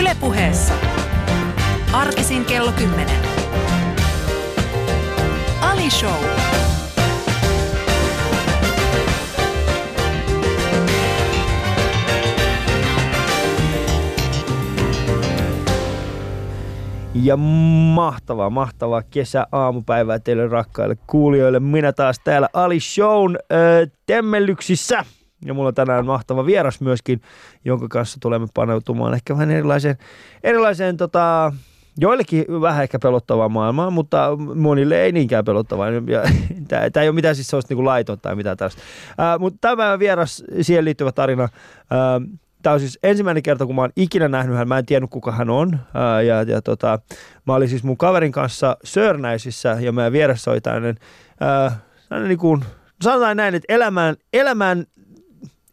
Ylepuheessa. Arkisin kello 10. Ali Show. Ja mahtavaa, mahtavaa kesä-aamupäivää teille rakkaille kuulijoille. Minä taas täällä Ali Shown äh, temmellyksissä. Ja mulla on tänään mahtava vieras myöskin, jonka kanssa tulemme paneutumaan ehkä vähän erilaiseen, erilaiseen tota, joillekin vähän ehkä pelottavaa maailmaa, mutta monille ei niinkään pelottavaa. Tämä ei ole mitään siis sellaista niin laitonta tai mitään tällaista. Äh, mutta tämä vieras, siihen liittyvä tarina, äh, Tämä on siis ensimmäinen kerta, kun mä oon ikinä nähnyt hän. Mä en tiennyt, kuka hän on. Ää, ja, ja tota, mä olin siis mun kaverin kanssa Sörnäisissä ja meidän vieressä oli tämmöinen, ää, niin kuin, sanotaan näin, että elämään, elämään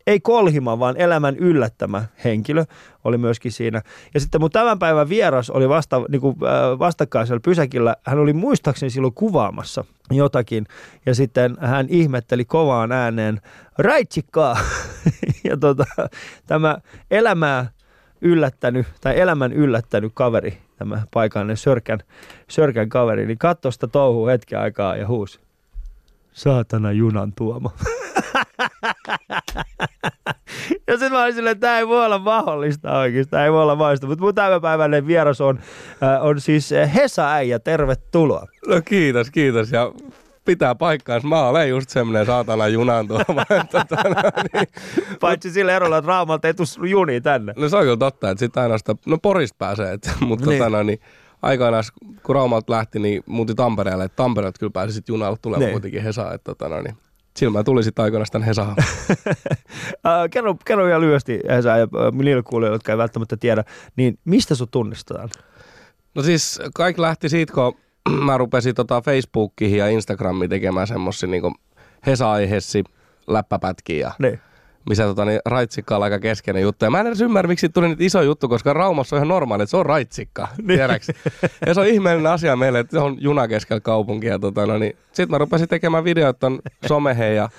ei kolhima, vaan elämän yllättämä henkilö oli myöskin siinä. Ja sitten mun tämän päivän vieras oli vasta, niin kuin, äh, vastakkaisella pysäkillä. Hän oli muistaakseni silloin kuvaamassa jotakin. Ja sitten hän ihmetteli kovaan ääneen, raitsikkaa! ja tota, tämä elämää yllättänyt, tai elämän yllättänyt kaveri, tämä paikallinen sörkän, sörkän kaveri, niin katsoi sitä touhua hetken aikaa ja huusi, saatana junan tuoma. ja sitten mä olin silleen, että tämä ei voi olla mahdollista oikeasti, tämä ei voi olla mahdollista. Mutta mun tämänpäiväinen vieras on, äh, on siis Hesa Äijä, tervetuloa. No kiitos, kiitos. Ja pitää paikkaansa. Mä olen just semmoinen saatana junan tuoma. tota, niin. Paitsi sillä erolla, että Raumalta ei juni tänne. No se on kyllä totta, että sitten aina sitä, no Porista pääsee, että, mutta niin. Tota, niin, aikanaan kun Raumalta lähti, niin muutti Tampereelle, että Tampereelta kyllä pääsi sitten junalla tulemaan niin. kuitenkin Hesaan. Että, tota, niin, sillä mä tulin sitten aikoinaan tänne Hesaan. kerro, kerro vielä lyhyesti Hesaan ja niille kuulijoille, jotka ei välttämättä tiedä, niin mistä sut tunnistetaan? No siis kaikki lähti siitä, kun mä rupesin tota Facebookiin ja Instagramiin tekemään semmosia niinku Hesa-aiheessi läppäpätkiä. Niin missä tota, niin, raitsikka on aika keskeinen juttu. Ja mä en edes ymmärrä, miksi tuli nyt iso juttu, koska Raumassa on ihan normaali, että se on raitsikka, niin. Ja se on ihmeellinen asia meille, että se on juna keskellä kaupunkia. Tota, no, niin. Sitten mä rupesin tekemään videoita someheen ja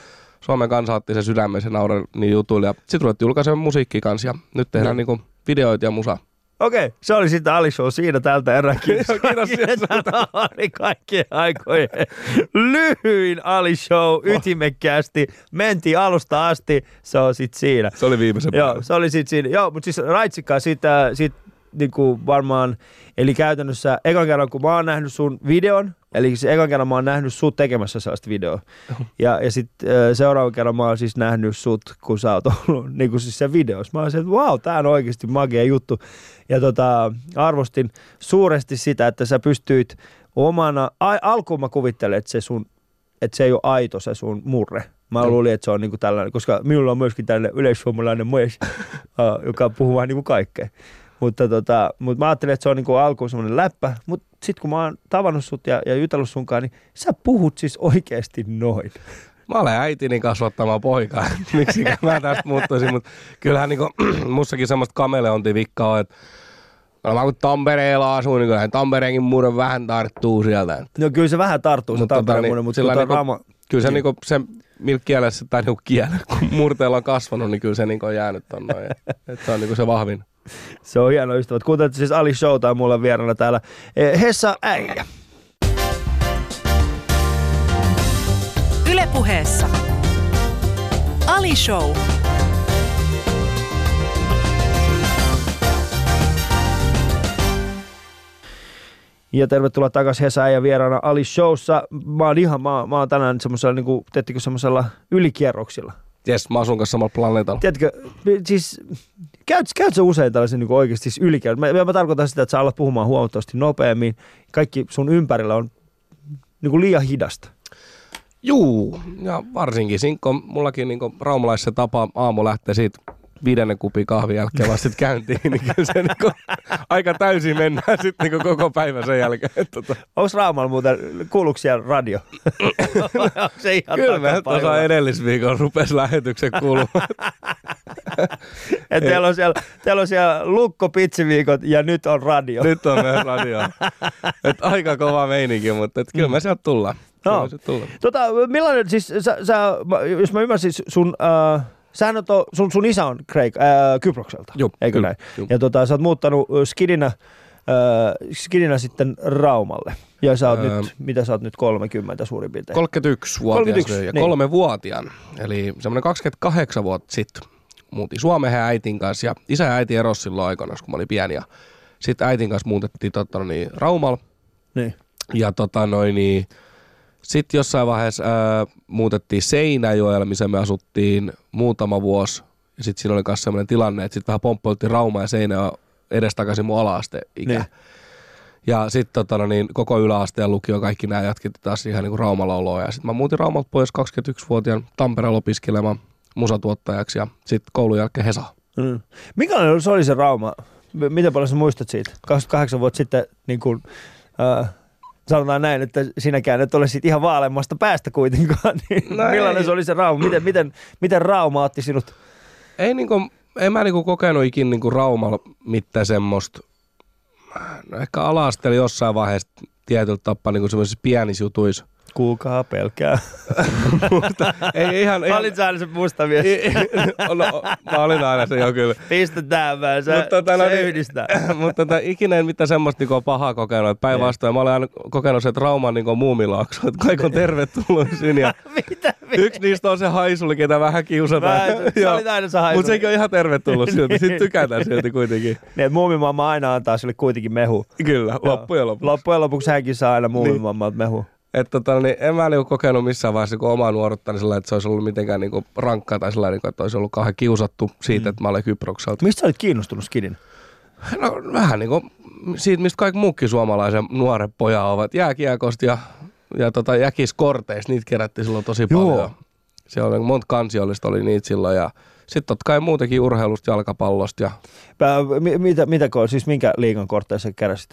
Suomen kansa otti sen sydämisen nauran niin jutuille. Ja sitten ruvettiin julkaisemaan musiikkia kanssa ja nyt tehdään no. niin kuin, videoita ja musa. Okei, se oli sitten Ali Show siinä tältä erää. Kiitos, kiitos Tämä oli kaikkien aikojen lyhyin Ali Show ytimekkäästi. Mentiin alusta asti, se on sitten siinä. Se oli viimeisen Joo, se oli sitten siinä. Joo, mutta siis Raitsikka siitä, siitä niinku varmaan, eli käytännössä ekan kerran kun mä oon nähnyt sun videon, eli se ekan kerran mä oon nähnyt sut tekemässä sellaista videoa. Ja, ja sitten seuraavan kerran mä oon siis nähnyt sut, kun sä oot ollut niin kuin siis se videossa. Mä oon se, että wow, tää on oikeasti magia juttu. Ja tota, arvostin suuresti sitä, että sä pystyit omana, a, alkuun mä kuvittelen, että se sun että se ei ole aito se sun murre. Mä luulin, että se on niinku tällainen, koska minulla on myöskin tällainen yleissuomalainen mies, joka puhuu vähän niinku kaikkea. Mutta tota, mut mä ajattelin, että se on niinku alkuun semmoinen läppä, mutta sitten kun mä oon tavannut sut ja, ja jutellut sunkaan, niin sä puhut siis oikeasti noin. Mä olen äitini kasvattama poika, miksi mä tästä muuttuisin, mutta kyllähän niinku, mussakin semmoista kameleontivikkaa on, että No mä kun Tampereella asun, niin kyllähän Tampereenkin murre vähän tarttuu sieltä. No kyllä se vähän tarttuu se Tampereen tota, murre, mutta sillä niinku, raama... Kyllä se, niinku, se millä kielessä tai niinku kielellä, kun murteella on kasvanut, niin kyllä se niinku on jäänyt tonne. se on niinku se vahvin. Se on hieno ystävät. Kuuntelette siis Ali Showta mulla vieraana täällä eh, Hessa Äijä. Ylepuheessa Ali Show. Ja tervetuloa takaisin Hesa ja vieraana Ali Showssa. Mä oon ihan, mä, mä oon tänään semmoisella, niin kuin, teettekö semmoisella ylikierroksilla? Jes, mä asun kanssa samalla planeetalla. Tiedätkö, siis käyt, käyt sä usein tällaisen niin oikeasti siis ylikierroksia? Mä, mä, tarkoitan sitä, että sä alat puhumaan huomattavasti nopeammin. Kaikki sun ympärillä on niin kuin liian hidasta. Juu, ja varsinkin sinkko, mullakin niin raumalaisessa tapa aamu lähtee siitä viidennen kupin kahvin jälkeen vasta käyntiin, niin kyllä se niinku, aika täysin mennään sitten niinku koko päivän sen jälkeen. Tota. Onko Raamalla muuten, kuuluuko siellä radio? se ihan kyllä tuossa edellisviikon rupesi lähetyksen kuulumaan. Et teillä, on siellä, teillä on siellä lukkopitsiviikot ja nyt on radio. Nyt on myös radio. Et aika kova meininki, mutta et kyllä me sieltä tullaan. No. Tota, millainen, siis sä, sä, jos mä ymmärsin sun, äh, Sähän on to, sun, sun isä on Kreik, ää, Kyprokselta, Juu, eikö kyllä, näin? juu. Ja tota, sä oot muuttanut ö, skidinä, ää, skidinä sitten Raumalle. Ja sä oot Öö. nyt, mitä sä oot nyt 30 suurin piirtein? 31 vuotias 31, ja niin. kolme vuotiaan. Eli semmoinen 28 vuotta sitten muutin Suomeen äitin kanssa. Ja isä ja äiti erosi silloin aikana, kun mä olin pieni. Ja sitten äitin kanssa muutettiin totta, niin, Raumalla. Niin. Ja tota noin, niin, sitten jossain vaiheessa ää, muutettiin Seinäjoella, missä me asuttiin muutama vuosi. Ja sitten siinä oli myös sellainen tilanne, että sitten vähän pomppoiltiin Rauma ja Seinäjoella edestakaisin mun ala-asteikä. Niin. Niin. Ja sitten tota, no niin, koko yläaste ja lukio, kaikki nämä jatkettiin taas ihan niin kuin Raumalla oloa. Ja sitten mä muutin Raumalta pois 21-vuotiaan Tampereella opiskelemaan musatuottajaksi ja sitten koulun jälkeen Hesa. Mm. Mikä se oli se Rauma? Miten paljon sä muistat siitä? 28 vuotta sitten, niin kuin, äh, sanotaan näin, että sinäkään et ole ihan vaaleammasta päästä kuitenkaan. Niin No millainen ei. se oli se Rauma? Miten, miten, miten Rauma otti sinut? Ei niinku, en mä niinku kokenut ikin niinku Raumalla mitään semmoista. No ehkä alasteli jossain vaiheessa tietyllä tapaa niinku semmoisissa pienissä jutuissa. Kuulkaa pelkää. Ei ihan... ihan Olit aina se musta mies. no, mä olin aina se jo kyllä. Pistetään vähän, se, Mutta tota, no se niin- yhdistää. Mutta tota, ikinä en mitään semmoista niinku pahaa kokenut. Päinvastoin mä olen aina kokenut se, että Rauma on niinku muumilaakso. Että kaikki on tervetulloisin. Ja Mitä? yksi niistä on se haisuli, ketä vähän kiusataan. Sä olit aina se haisuli. Mutta sekin on ihan tervetullut silti. Sitten tykätään silti kuitenkin. Niin, muumimamma aina antaa sille kuitenkin mehu. Kyllä, loppujen lopuksi. Loppujen lopuksi hänkin saa aina muumimammalta mehu. Että tota, niin en mä niinku kokenut missään vaiheessa kun omaa nuoruutta niin sillä, että se olisi ollut mitenkään niinku rankkaa tai sillä niinku, että olisi ollut kauhean kiusattu siitä, mm. että mä olen Kyprokselta. Mistä olit kiinnostunut skidin? No vähän niinku siitä, mistä kaikki muukin suomalaisen nuoret pojat ovat. Jääkiekosta ja, ja tota, jäkiskorteista, niitä kerättiin silloin tosi Joo. paljon. Se oli monta kansiollista oli niitä silloin ja sitten totta kai muutenkin urheilusta, jalkapallosta ja Pää, mitä, mitä, siis minkä liigan kortteja sä keräsit?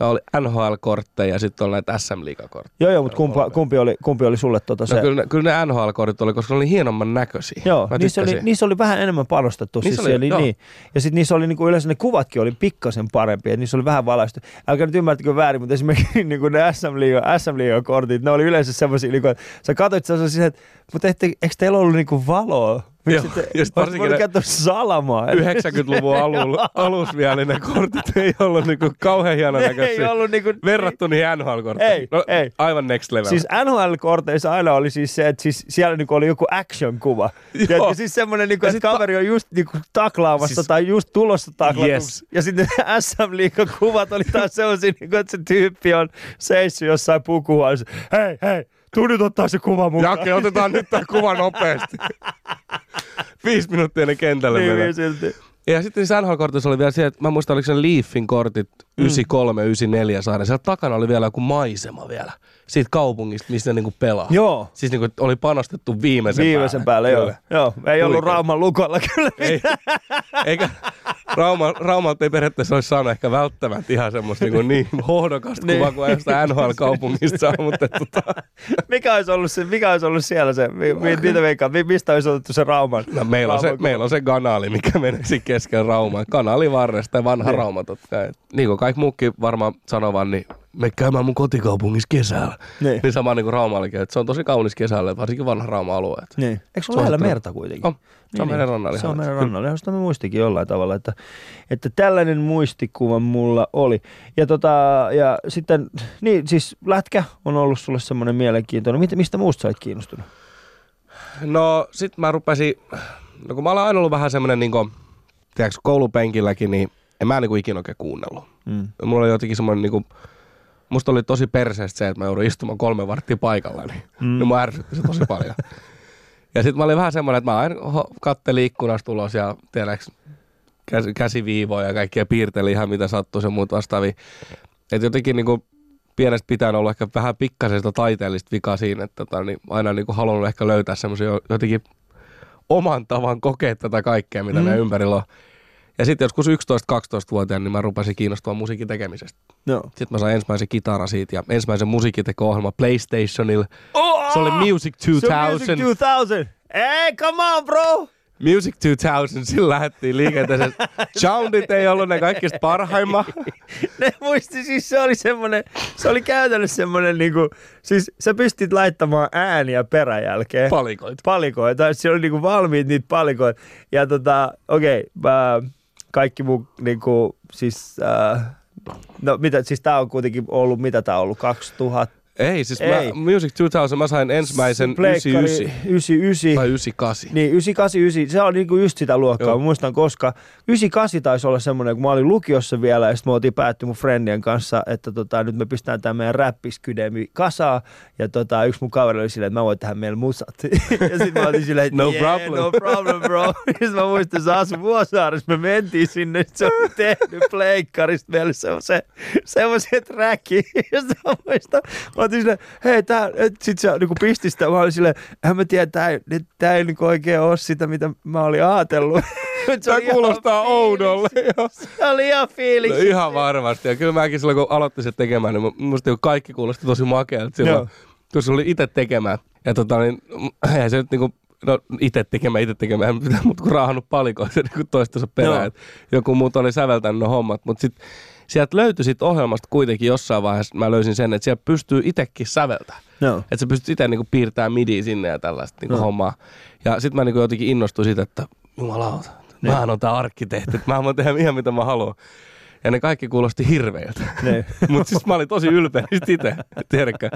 No oli NHL-kortteja ja sitten oli näitä SM-liigakortteja. Joo, joo, mutta kumpa, kumpi, oli, kumpi oli sulle tota se? No kyllä, ne, kyllä ne NHL-kortit oli, koska ne oli hienomman näköisiä. Joo, niissä oli, niissä oli vähän enemmän panostettu. Niissä siis oli, oli, joo. niin. Ja sitten niissä oli niinku, yleensä ne kuvatkin oli pikkasen parempia, niissä oli vähän valaistu. Älkää nyt ymmärtäkö väärin, mutta esimerkiksi niinku ne SM Liiga, SM Liiga kortit, ne oli yleensä semmoisia, niinku, että sä katsoit sellaisia, että mutta ette, eikö teillä ollut niinku valoa? Joo, Miksi te, ja sit varsinkin voinut käyttää salamaa? 90-luvun alulla, alus vielä, niin ne kortit ei ollut niinku kauhean hienon Ne näköisiä. ei ollut niinku... Verrattu niihin NHL-kortteihin. Ei, no, ei. Aivan next level. Siis NHL-korteissa aina oli siis se, että siis siellä niinku oli joku action-kuva. Joo. Ja siis semmoinen, niinku, että kaveri on just niinku taklaamassa Siis- tai just tulossa taklatuksi. Yes. Ja sitten SM Liigan kuvat oli taas sellaisia, niinku, että se tyyppi on seissyt jossain pukuhuoneessa. Hei, hei, tuu nyt ottaa se kuva mukaan. Jake, otetaan nyt tämä kuva nopeasti. Viisi minuuttia ennen kentälle niin, menee. niin, silti. Ja sitten niissä NHL-kortissa oli vielä se, että mä muistan, oliko se Leafin kortit 93, 94 saada. Siellä takana oli vielä joku maisema vielä. Siitä kaupungista, missä ne niinku pelaa. Joo. Siis niinku oli panostettu viimeisen, Viimeisen päälle, joo. Kyllä. joo. Ei ollut Huikea. Rauman lukolla kyllä. Ei, eikä Rauma, Raumalta ei periaatteessa olisi saanut ehkä välttämättä ihan semmoista niin, niin hohdokasta Niin. kuvaa kuin jostain NHL-kaupungista saa, mutta tota, mikä, olisi ollut se, mikä olisi ollut siellä se, mi, mi, mitä veikkaat, mi- mistä olisi otettu se Rauman? no, meillä, on se, kuva? meillä on se kanaali, mikä menee siinä kesken Raumaa. Kanaali varresta ja vanha Niin. Rauma totta kai. Niin kuin kaikki muukin varmaan sanovan, niin me käymään mun kotikaupungissa kesällä. Niin. Niin sama niin kuin Raumallekin, että se on tosi kaunis kesällä, varsinkin vanha Rauma-alue. että Niin. Eikö se ole on lähellä merta kuitenkin? On. Se on meidän rannalla Se on meidän rannalla. Ihan sitä mä muistikin jollain tavalla, että, että tällainen muistikuva mulla oli. Ja, tota, ja sitten, niin siis lätkä on ollut sulle semmoinen mielenkiintoinen. Mistä, mistä muusta sä olet kiinnostunut? No sit mä rupesin, no kun mä olen aina ollut vähän semmonen niinku, tiedätkö, koulupenkilläkin, niin en mä niinku ikinä oikein kuunnellut. Mm. Mulla oli jotenkin semmoinen niinku, musta oli tosi perseestä se, että mä joudun istumaan kolme varttia paikalla, niin, Mm. niin mua ärsytti se tosi paljon. ja sitten mä olin vähän semmoinen, että mä aina kattelin ikkunasta ulos ja tiedäks, käs, käsiviivoja ja kaikkia piirtelin ihan mitä sattuu ja muut vastaavia. Että jotenkin niinku pienestä pitäen ollut ehkä vähän pikkasen taiteellista vikaa siinä, että tota, niin aina niinku halunnut ehkä löytää semmoisia jotenkin oman tavan kokea tätä kaikkea, mitä Mm. mm. meidän ympärillä on. Ja sitten joskus 11-12-vuotiaana, niin mä rupesin kiinnostumaan musiikin tekemisestä. Joo. Sitten mä sain ensimmäisen kitaran siitä ja ensimmäisen musiikinteko-ohjelman PlayStationilla. Se oli Music Se on 2000. Music 2000! Hey, come on, bro! Music 2000, sillä lähdettiin liikenteeseen. Soundit ei ollut ne kaikista parhaimmat. ne muisti, siis se oli semmoinen, se oli käytännössä semmoinen niinku, siis sä pystyt laittamaan ääniä peräjälkeen. Palikoita. palikoita. Siellä oli niinku valmiit niitä palikoita. Ja tota, okei, okay, kaikki mun niinku, siis, äh, no mitä, siis tää on kuitenkin ollut, mitä tää on ollut, 2000, Ei, siis Ei. Mä, Music 2000 mä sain ensimmäisen Pleikkari 99 99. tai 98. Niin, 989, se on niinku just sitä luokkaa. Joo. Mä muistan, koska 98 taisi olla semmoinen, kun mä olin lukiossa vielä, ja sitten me oltiin päätty mun friendien kanssa, että tota, nyt me pistetään tämä meidän räppiskydemi kasaan, ja tota, yksi mun kaveri oli silleen, että mä voin tehdä meillä musat. ja sitten mä olin silleen, että No yeah, problem. no problem, bro. sitten mä muistan, että se asui Vuosaaressa, me mentiin sinne, sit se oli tehnyt pleikkarista meille semmoisen, semmoisen trackin. ja sitten mä muistan, mä olin silleen, hei, tää, sit se niinku pisti sitä, mä olin silleen, en mä tiedä, tää, ei- tää ei niinku oikein ole sitä, mitä mä olin ajatellut. Tämä kuulostaa oudolle. joo. Se oli ihan No, fiiliksi. ihan varmasti. Ja kyllä mäkin silloin, kun aloitin sen tekemään, niin musta kaikki kuulosti tosi makealta Joo. silloin, kun se oli itse tekemään. Ja tota niin, eihän se nyt niinku, no itse tekemään, itse tekemään, muuta kuin raahannut palikoita niinku toistensa perään. Joo. Et Joku muut oli säveltänyt ne hommat, mutta sit sieltä löytyi sit ohjelmasta kuitenkin jossain vaiheessa, mä löysin sen, että siellä pystyy itsekin säveltämään. Joo. Että sä pystyt itse niinku piirtämään midiä sinne ja tällaista niinku No. hommaa. Ja sitten mä niinku jotenkin innostuin siitä, että jumalauta, Niin. mähän on tää arkkitehti, että mä voin tehdä ihan mitä mä haluan. Ja ne kaikki kuulosti hirveiltä. Niin. Mutta siis mä olin tosi ylpeä niistä itse, tiedätkö.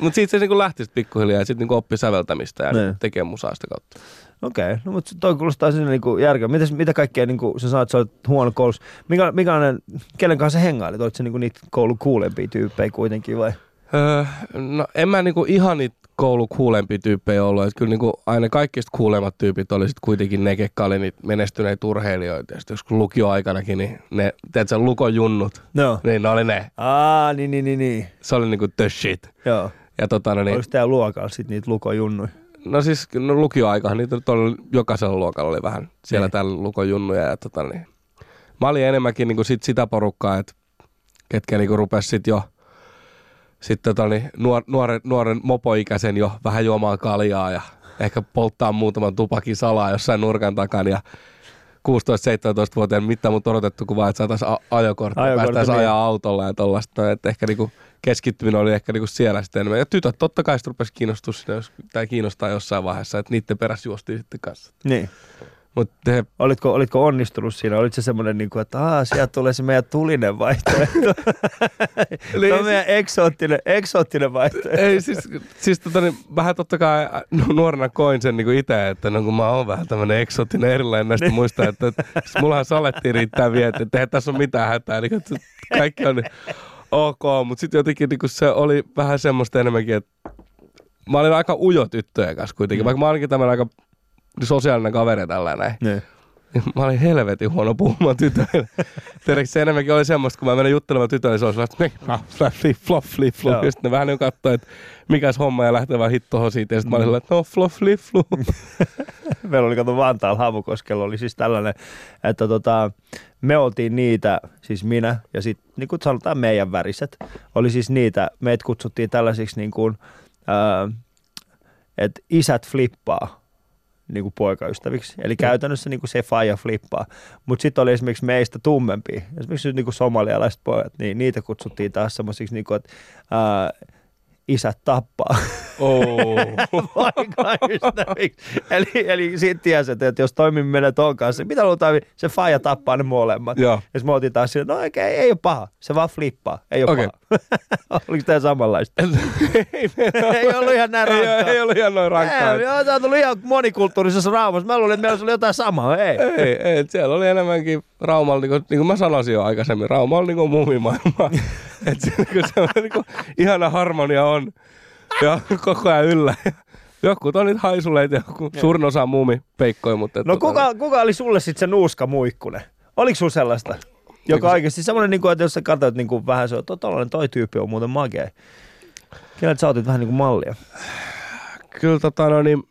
Mutta siitä se niinku lähti sit pikkuhiljaa ja sitten niinku oppi säveltämistä ja Niin. tekee musaa sitä kautta. Okei, no mutta toi kuulostaa sinne niinku järkeä. Mitäs, mitä kaikkea niinku, sä saat, sä olet huono koulussa. Mikä, mikälainen, kenen kanssa hengailit? Oletko sä niinku niitä koulun kuulempia tyyppejä kuitenkin vai? Öö, no en mä niinku ihan niitä koulun kuulempia tyyppejä ollut. Et kyllä niinku aina kaikista kuulemmat tyypit oli sit kuitenkin ne, ketkä oli niitä menestyneitä urheilijoita. Ja joskus lukioaikanakin, niin ne, tiedätkö, lukojunnut, No. niin ne oli ne. Aa, niin, niin, niin, niin. Se oli niinku the shit. Joo. Ja tota, no, niin, Oliko teidän luokalla sit niitä lukojunnuja? No siis no, lukioaikahan niitä nyt oli, jokaisella luokalla oli vähän siellä Niin. täällä lukojunnuja. Ja tota, niin. Mä olin enemmänkin niinku sit sitä porukkaa, että ketkä niinku rupes sit jo sitten tota, niin, nuor, nuoren, nuoren mopoikäisen jo vähän juomaan kaljaa ja ehkä polttaa muutaman tupakin salaa jossain nurkan takana ja 16-17-vuotiaan mitään mut odotettu kuin vaan, että saataisiin ajokortti Ajokortti, päästäisiin niin. ajaa autolla ja tollaista. Että ehkä niinku keskittyminen oli ehkä niinku siellä sitten enemmän. Ja tytöt totta kai sit rupesi kiinnostua siinä, jos, tai kiinnostaa jossain vaiheessa, että niiden perässä juostiin sitten kanssa. Niin. Mutta he, Olitko, olitko onnistunut siinä? Olitko se semmoinen, niin kuin, että Aa, sieltä tulee se meidän tulinen vaihtoehto? se on meidän eksoottinen, eksoottinen vaihtoehto. ei siis, siis tota, niin, vähän totta kai nu- nuorena koin sen niin itse, että no kun mä oon vähän tämmönen eksoottinen erilainen näistä muista, että, että siis mullahan salettiin riittää vielä, että eihän tässä ole mitään hätää, niin, että kaikki on niin ok, mutta sitten jotenkin niin se oli vähän semmoista enemmänkin, että mä olin aika ujo tyttöjen kanssa kuitenkin, Mm. vaikka mä olinkin tämmöinen aika sosiaalinen kaveri tällä näin. Niin. Mä olin helvetin huono puhumaan tytöille. Tiedätkö, se enemmänkin oli semmoista, kun mä menen juttelemaan tytöille, se oli flop, flip, flop. Joo. Ja sitten ne vähän niin katsoi, että mikäs homma ja lähtee vaan hittoon siitä. Ja sitten mä olin sellainen, että no flop, flip, flop. Meillä oli kato Vantaalla Havukoskella oli siis tällainen, että tota, me oltiin niitä, siis minä ja sitten niin kuin sanotaan meidän väriset, oli siis niitä, meitä kutsuttiin tällaisiksi niin kuin, ää, että isät flippaa niin kuin poikaystäviksi. Eli käytännössä niin kuin se faija flippaa. Mutta sitten oli esimerkiksi meistä tummempia, esimerkiksi niin kuin somalialaiset pojat, niin niitä kutsuttiin taas semmoisiksi, niin kuin, että ää, isät tappaa. Oh. eli, eli siitä tiesi, että jos toimimme menee ton kanssa, mitä luultaan, se faija tappaa ne molemmat. Joo. Ja sitten me otin taas sille, no okei, ei ole paha, se vaan flippaa, ei ole Okei. paha. Oliko tämä samanlaista? ei, ei ollut ihan näin ei, rankkaa. ei, ollut ihan noin rankkaa. Ei, joo, tämä on tullut ihan monikulttuurisessa raamassa. Mä luulin, että meillä oli jotain samaa. Ei. Ei, ei, siellä oli enemmänkin Raumalla, niin kuin, niin kuin mä sanoisin jo aikaisemmin, Rauma on niin kuin muumimaailma. että se, niin kuin, se on niin kuin, ihana harmonia on ja koko ajan yllä. Jotkut on niitä haisuleita joku, suurin osa on muumipeikkoja, mutta... No tota- kuka, kuka oli sulle sitten se nuuska muikkunen? Oliko sulla sellaista? Joka se- oikeasti semmoinen, niin kuin, että jos sä katsoit niin kuin vähän se, että tollainen toi tyyppi on muuten makea. Keneltä sä otit vähän niin kuin mallia? Kyllä tota no niin,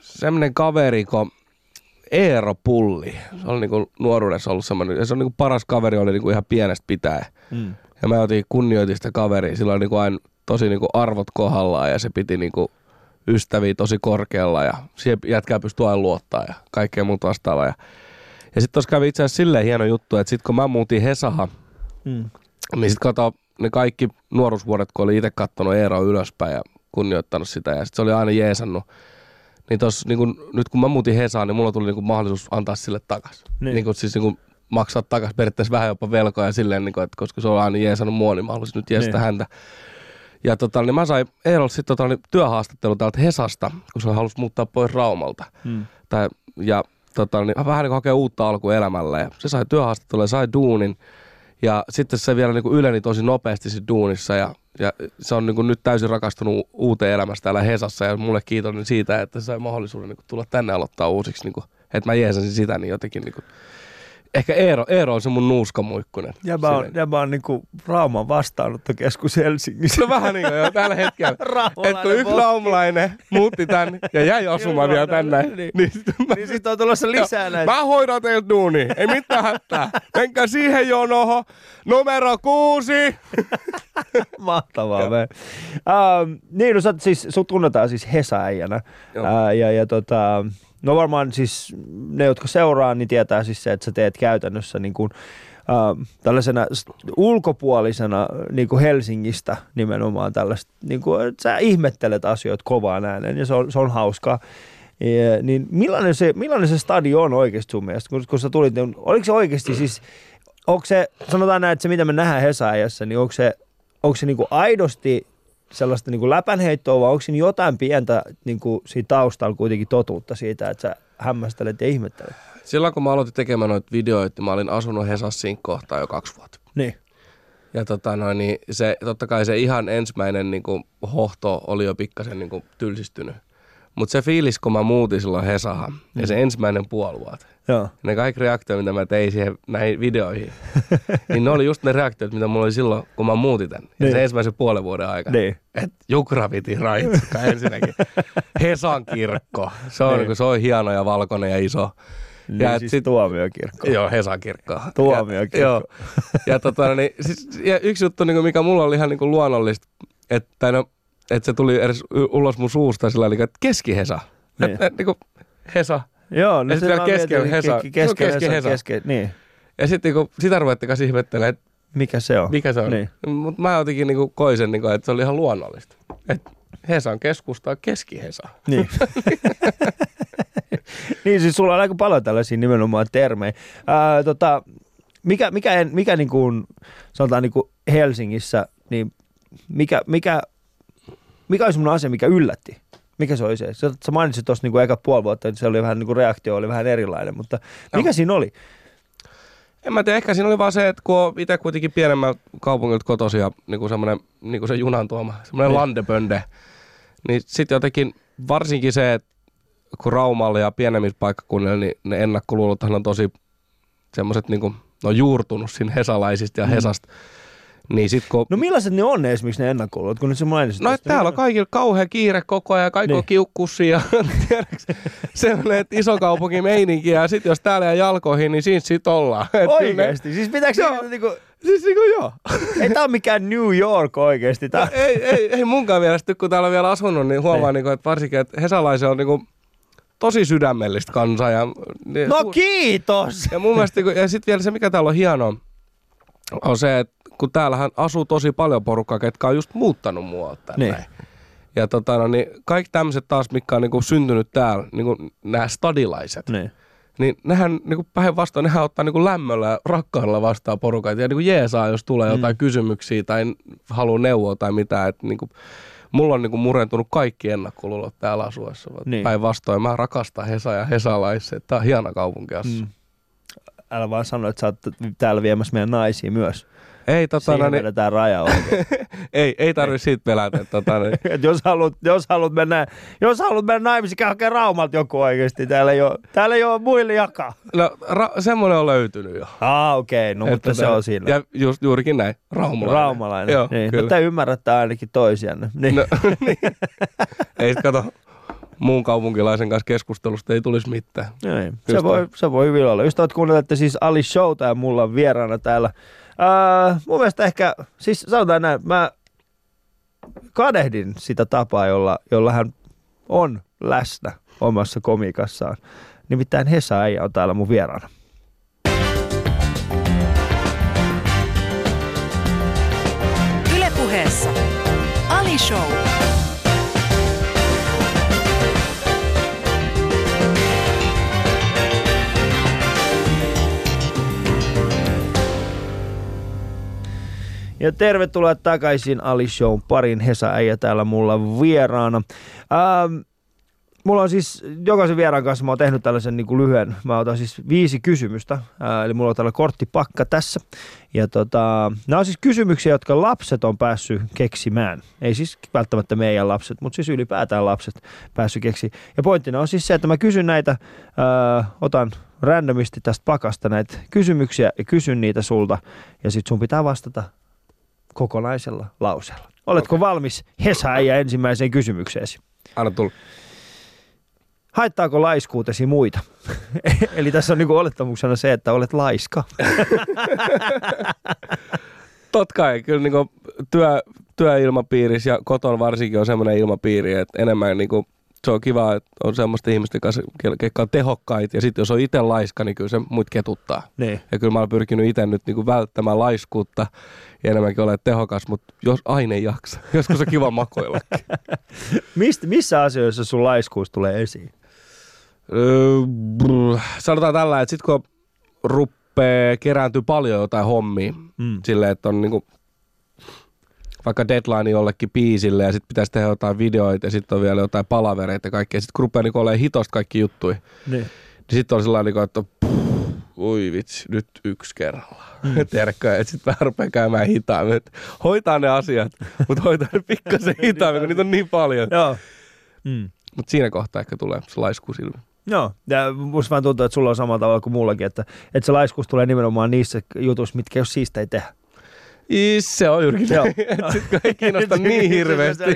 semmoinen kaveri, kun Eero Pulli, se oli niinku nuoruudessa ollut semmoinen, ja se on niinku paras kaveri, oli niinku ihan pienestä pitäen. Mm. Ja mä otin kunnioitin sitä kaveria, sillä oli niinku aina tosi niinku arvot kohdallaan ja se piti niinku ystäviä tosi korkealla ja siihen jätkää pystyy aina luottaa ja kaikkea muuta vastaavaa. Ja, ja sitten tuossa kävi itse asiassa silleen hieno juttu, että sitten kun mä muutin Hesahan, Mm. niin sitten kato ne kaikki nuoruusvuodet, kun oli itse kattonut Eero ylöspäin ja kunnioittanut sitä ja sitten se oli aina jeesannut. Niin tos, niin kun, nyt kun mä muutin Hesaan, niin mulla tuli niin kun mahdollisuus antaa sille takas. Niin. Niin. Kun, siis niin kun maksaa takas periaatteessa vähän jopa velkoja silleen, niin kun, että koska se on aina jeesannut mua, niin mä haluaisin nyt jeesata Niin. häntä. Ja tota, niin mä sain Eerolta sitten tota, niin työhaastattelu täältä Hesasta, kun se halusi muuttaa pois Raumalta. Mm. Tai, ja tota, niin, vähän niin kuin hakea uutta alkua elämällä. Ja se sai työhaastattelun ja sai duunin. Ja sitten se vielä niin yleni tosi nopeasti siinä duunissa ja, ja se on niin kuin nyt täysin rakastunut uuteen elämästä täällä Hesassa ja mulle kiitollinen siitä, että se sai mahdollisuuden niin kuin tulla tänne aloittaa uusiksi, niin kuin, että mä jeesasin sitä, niin jotenkin niin kuin, ehkä Eero, Eero on se mun nuuskamuikkunen. Jäbä on, jäbä on niinku Rauman vastaanottokeskus Helsingissä. No vähän niin kuin jo tällä hetkellä. Että kun yksi raumalainen muutti tän ja jäi asumaan vielä tänne, Niin. niin, sit mä, niin sitten on tulossa lisää näitä. Mä hoidan teiltä duuni, ei mitään hätää. Menkää siihen jonoho, numero kuusi. Mahtavaa. Joo. me. Ähm, niin, no sä, siis, sut tunnetaan siis Hesa-äijänä. Joo. Ää, ja, ja tota, no varmaan siis ne, jotka seuraa, niin tietää siis se, että sä teet käytännössä niin kuin, äh, tällaisena ulkopuolisena niin kuin Helsingistä nimenomaan tällaista, niin kuin, että sä ihmettelet asioita kovaan ääneen ja se on, se on hauskaa. Ja, niin millainen se, millainen se stadio on oikeasti sun mielestä, kun, kun sä tulit, niin oliko se oikeasti siis, onko se, sanotaan näin, että se mitä me nähdään Hesa-ajassa, niin onko se, onko se niinku aidosti sellaista niinku läpänheittoa vai onko siinä jotain pientä niinku siinä taustalla kuitenkin totuutta siitä, että sä hämmästelet ja ihmettelet? Silloin kun mä aloitin tekemään noita videoita, niin mä olin asunut Hesassa siinä kohtaa jo kaksi vuotta. Niin. Ja tota noin, niin se, totta kai se ihan ensimmäinen niin kuin, hohto oli jo pikkasen niin kuin, tylsistynyt. Mutta se fiilis, kun mä muutin silloin Hesahan, mm. ja se ensimmäinen puoli vuotta, Joo. ne kaikki reaktiot, mitä mä tein siihen näihin videoihin, niin ne oli just ne reaktiot, mitä mulla oli silloin, kun mä muutin tän. Ja Niin. se ensimmäisen puolen vuoden aikana. Niin. Et Jukra piti raitsikka ensinnäkin. Hesan kirkko. Se on, Niin. niin. se on hieno ja valkoinen ja iso. Niin Ja et siis sit- tuomiokirkko. Joo, Hesan kirkko. Tuomiokirkko. Ja, joo. Ja, tota, niin, siis, ja yksi juttu, niin kuin, mikä mulla oli ihan niin kuin luonnollista, että, no, että se tuli edes ulos mun suusta sillä lailla, että keski-Hesa. Niin. Niin. Et, niin kuin Hesa. Joo, no Ja sit se vielä keskellä Hesa. Keskellä Hesa. Keske, niin. Ja sitten niin sitä ruvettiin kanssa ihmettelemään, että Mikä se on? mikä se on. Niin. Mutta mä jotenkin niin koin sen, niin kuin, että se oli ihan luonnollista. Että Hesan keskusta on keski-Hesa. Niin. niin, siis sulla on aika paljon tällaisia nimenomaan termejä. Ää, tota, mikä, mikä, en, mikä niin kuin, sanotaan niin kuin Helsingissä, niin mikä, mikä, mikä oli semmoinen asia, mikä yllätti? Mikä se oli se? Sä, sä mainitsit tuossa niin eka puoli vuotta, että se oli vähän niin kuin reaktio oli vähän erilainen, mutta mikä Joo. siinä oli? En mä tiedä, ehkä siinä oli vaan se, että kun on itse kuitenkin pienemmältä kaupungilta kotoisin ja niin kuin semmoinen, niin kuin se junan tuoma, semmoinen Niin. landepönde, niin sitten jotenkin varsinkin se, että kun Raumalla ja pienemmillä paikkakunnilla, niin ne ennakkoluulothan on tosi semmoiset niin kuin, ne on juurtunut siinä hesalaisista ja Mm. hesasta. Niin sit kun No millaiset ne on esimerkiksi ne ennakkoluulot, kun nyt sä mainitsit? No, tästä? että täällä on kaikilla kauhean kiire koko ajan, kaikki Niin. on kiukkussia ja tiedätkö, semmoinen, että iso kaupunki meininki ja sitten jos täällä jää jalkoihin, niin siinä sit ollaan. Et kyllä ne- Oikeesti? Siis pitääkö Joo. se, niinku, Siis niinku joo. ei tää ole mikään New York oikeesti. Tää, ei, ei, ei munkaan mielestä, kun täällä on vielä asunut, niin huomaa, Niin. niinku, että varsinkin, että hesalaisen on niinku tosi sydämellistä kansaa. Ja, niin, no kiitos! ja mun mielestä, niinku- ja sitten vielä se, mikä täällä on hienoa, on se, että kun täällähän asuu tosi paljon porukkaa, ketkä on just muuttanut tänne. Niin. Ja tota, no, niin kaikki tämmöiset taas, mitkä on niinku syntynyt täällä, niinku nämä stadilaiset, Niin. niin nehän niinku päinvastoin, nehän ottaa niinku lämmöllä ja rakkaudella vastaan porukaita ja niinku jeesaa, jos tulee Mm. jotain kysymyksiä tai haluaa neuvoa tai mitään. Et niinku, mulla on niinku murentunut kaikki ennakkoluulot täällä asuessa. Niin. Päinvastoin mä rakastan Hesa ja Hesalaisia. Tää on hieno kaupunki asua. Mm. Älä vaan sano, että sä oot täällä viemässä meidän naisia myös. Ei, tota, Siihen niin, vedetään raja oikein. ei, ei tarvi siitä pelätä. Tota, niin, Et jos haluat, jos haluat mennä, jos haluat mennä naimisiin, käy hakea Raumalta joku oikeesti. Täällä ei ole, täällä ei ole muille jakaa. no, ra- semmoinen on löytynyt jo. Ah, okei, okay, no mutta Että se on siinä. Ja just, juurikin näin, raumalainen. Raumalainen. Joo, niin. kyllä. No te ymmärrätte ainakin toisianne. Niin. No, niin. ei kato, muun kaupunkilaisen kanssa keskustelusta ei tulisi mitään. Niin. Se, voi, se voi hyvin olla. Ystävät kuuntelette siis Ali Showta ja mulla on vieraana täällä. Ää, mun mielestä ehkä, siis sanotaan näin, mä kadehdin sitä tapaa, jolla, jolla hän on läsnä omassa komikassaan. Nimittäin Hesa Äijä on täällä mun vieraana. Ylepuheessa Ali Show. Ja tervetuloa takaisin Ali Shown parin Hesa Äijä täällä mulla vieraana. Ähm, mulla on siis jokaisen vieraan kanssa, mä oon tehnyt tällaisen niin kuin lyhyen, mä otan siis viisi kysymystä, ää, eli mulla on tällä korttipakka tässä. Ja tota, nämä on siis kysymyksiä, jotka lapset on päässyt keksimään. Ei siis välttämättä meidän lapset, mutta siis ylipäätään lapset päässyt keksi. Ja pointtina on siis se, että mä kysyn näitä, ää, otan randomisti tästä pakasta näitä kysymyksiä ja kysyn niitä sulta. Ja sit sun pitää vastata kokonaisella lauseella. Oletko okay. valmis Hesa ja ensimmäiseen kysymykseesi? Anna tulla. Haittaako laiskuutesi muita? Eli tässä on niinku olettamuksena se, että olet laiska. Totta kai, kyllä niin työ, työilmapiirissä ja koton varsinkin on semmoinen ilmapiiri, että enemmän niin kuin, se on kiva, että on semmoista ihmistä jotka on tehokkaita ja sitten jos on itse laiska, niin kyllä se muut ketuttaa. Niin. Ja kyllä mä olen pyrkinyt itse nyt niin kuin välttämään laiskuutta ja enemmänkin ole tehokas, mutta jos aina ei jaksa, joskus on kiva makoillakin. Mist, missä asioissa sun laiskuus tulee esiin? Öö, brr, sanotaan tällä, että sitten kun ruppee kerääntyy paljon jotain hommia, Mm. silleen, että on niinku vaikka deadline jollekin biisille ja sitten pitäisi tehdä jotain videoita ja sitten on vielä jotain palavereita ja kaikkea. Sitten kun rupeaa niinku olemaan hitosta kaikki juttui, Niin. niin sitten on sellainen, niinku, että puh, vitsi, nyt yksi kerralla. Mm. Tiedätkö, että sitten vähän rupeaa käymään hitaammin. Hoitaa ne asiat, mutta hoitaa ne pikkasen hitaammin, kun niitä on niin paljon. Joo. Mm. Mutta siinä kohtaa ehkä tulee se laiskuus ilmi. Joo, ja musta vähän tuntuu, että sulla on samalla tavalla kuin mullakin, että, että se laiskuus tulee nimenomaan niissä jutuissa, mitkä jos siistä ei tehdä. I, se on juurikin Joo. näin. Et sit kun ei kiinnosta niin hirveästi.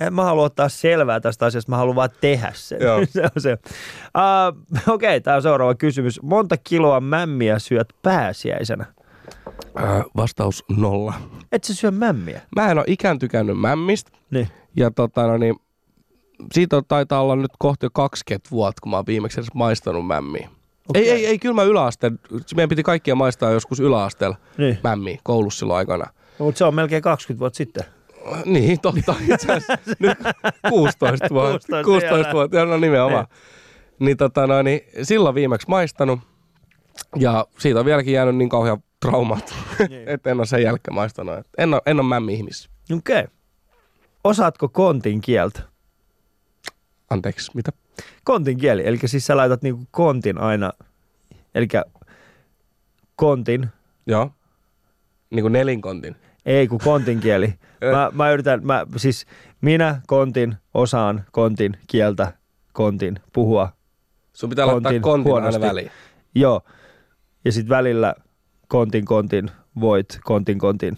En mä halua ottaa selvää tästä asiasta, mä haluan vaan tehdä sen. Joo. se on se. Uh, Okei, okay, tämä on seuraava kysymys. Monta kiloa mämmiä syöt pääsiäisenä? Äh, vastaus nolla. Et sä syö mämmiä? Mä en ole ikään tykännyt mämmistä. Niin. Ja tota, no niin, siitä on, taitaa olla nyt kohta jo 20 vuotta, kun mä oon viimeksi edes maistanut mämmiä. Okei. Ei, ei, ei, kyllä mä yläasteen, meidän piti kaikkia maistaa joskus yläasteella Niin. mämmiä koulussa silloin aikana. No, mutta se on melkein 20 vuotta sitten. Niin, totta. Itse asiassa nyt 16 vuotta. 16, 16 joo. vuotta, joo, no nimenomaan. Niin, tota, no, niin silloin viimeksi maistanut. Ja siitä on vieläkin jäänyt niin kauhean traumat, Niin. että en ole sen jälkeen maistanut. Et En ole, en ole mämmi ihmis. Okei. Okay. Osaatko kontin kieltä? Anteeksi, mitä? Kontin kieli, eli siis sä laitat niinku kontin aina, eli kontin, Joo. Niin kuin nelinkontin. ei kun kontin kieli. Mä, mä yritän, mä, siis minä kontin osaan kontin kieltä, kontin puhua, Sun pitää laittaa Kontin kontin huonosti. aina väliin. joo. Ja sitten välillä kontin kontin voit kontin kontin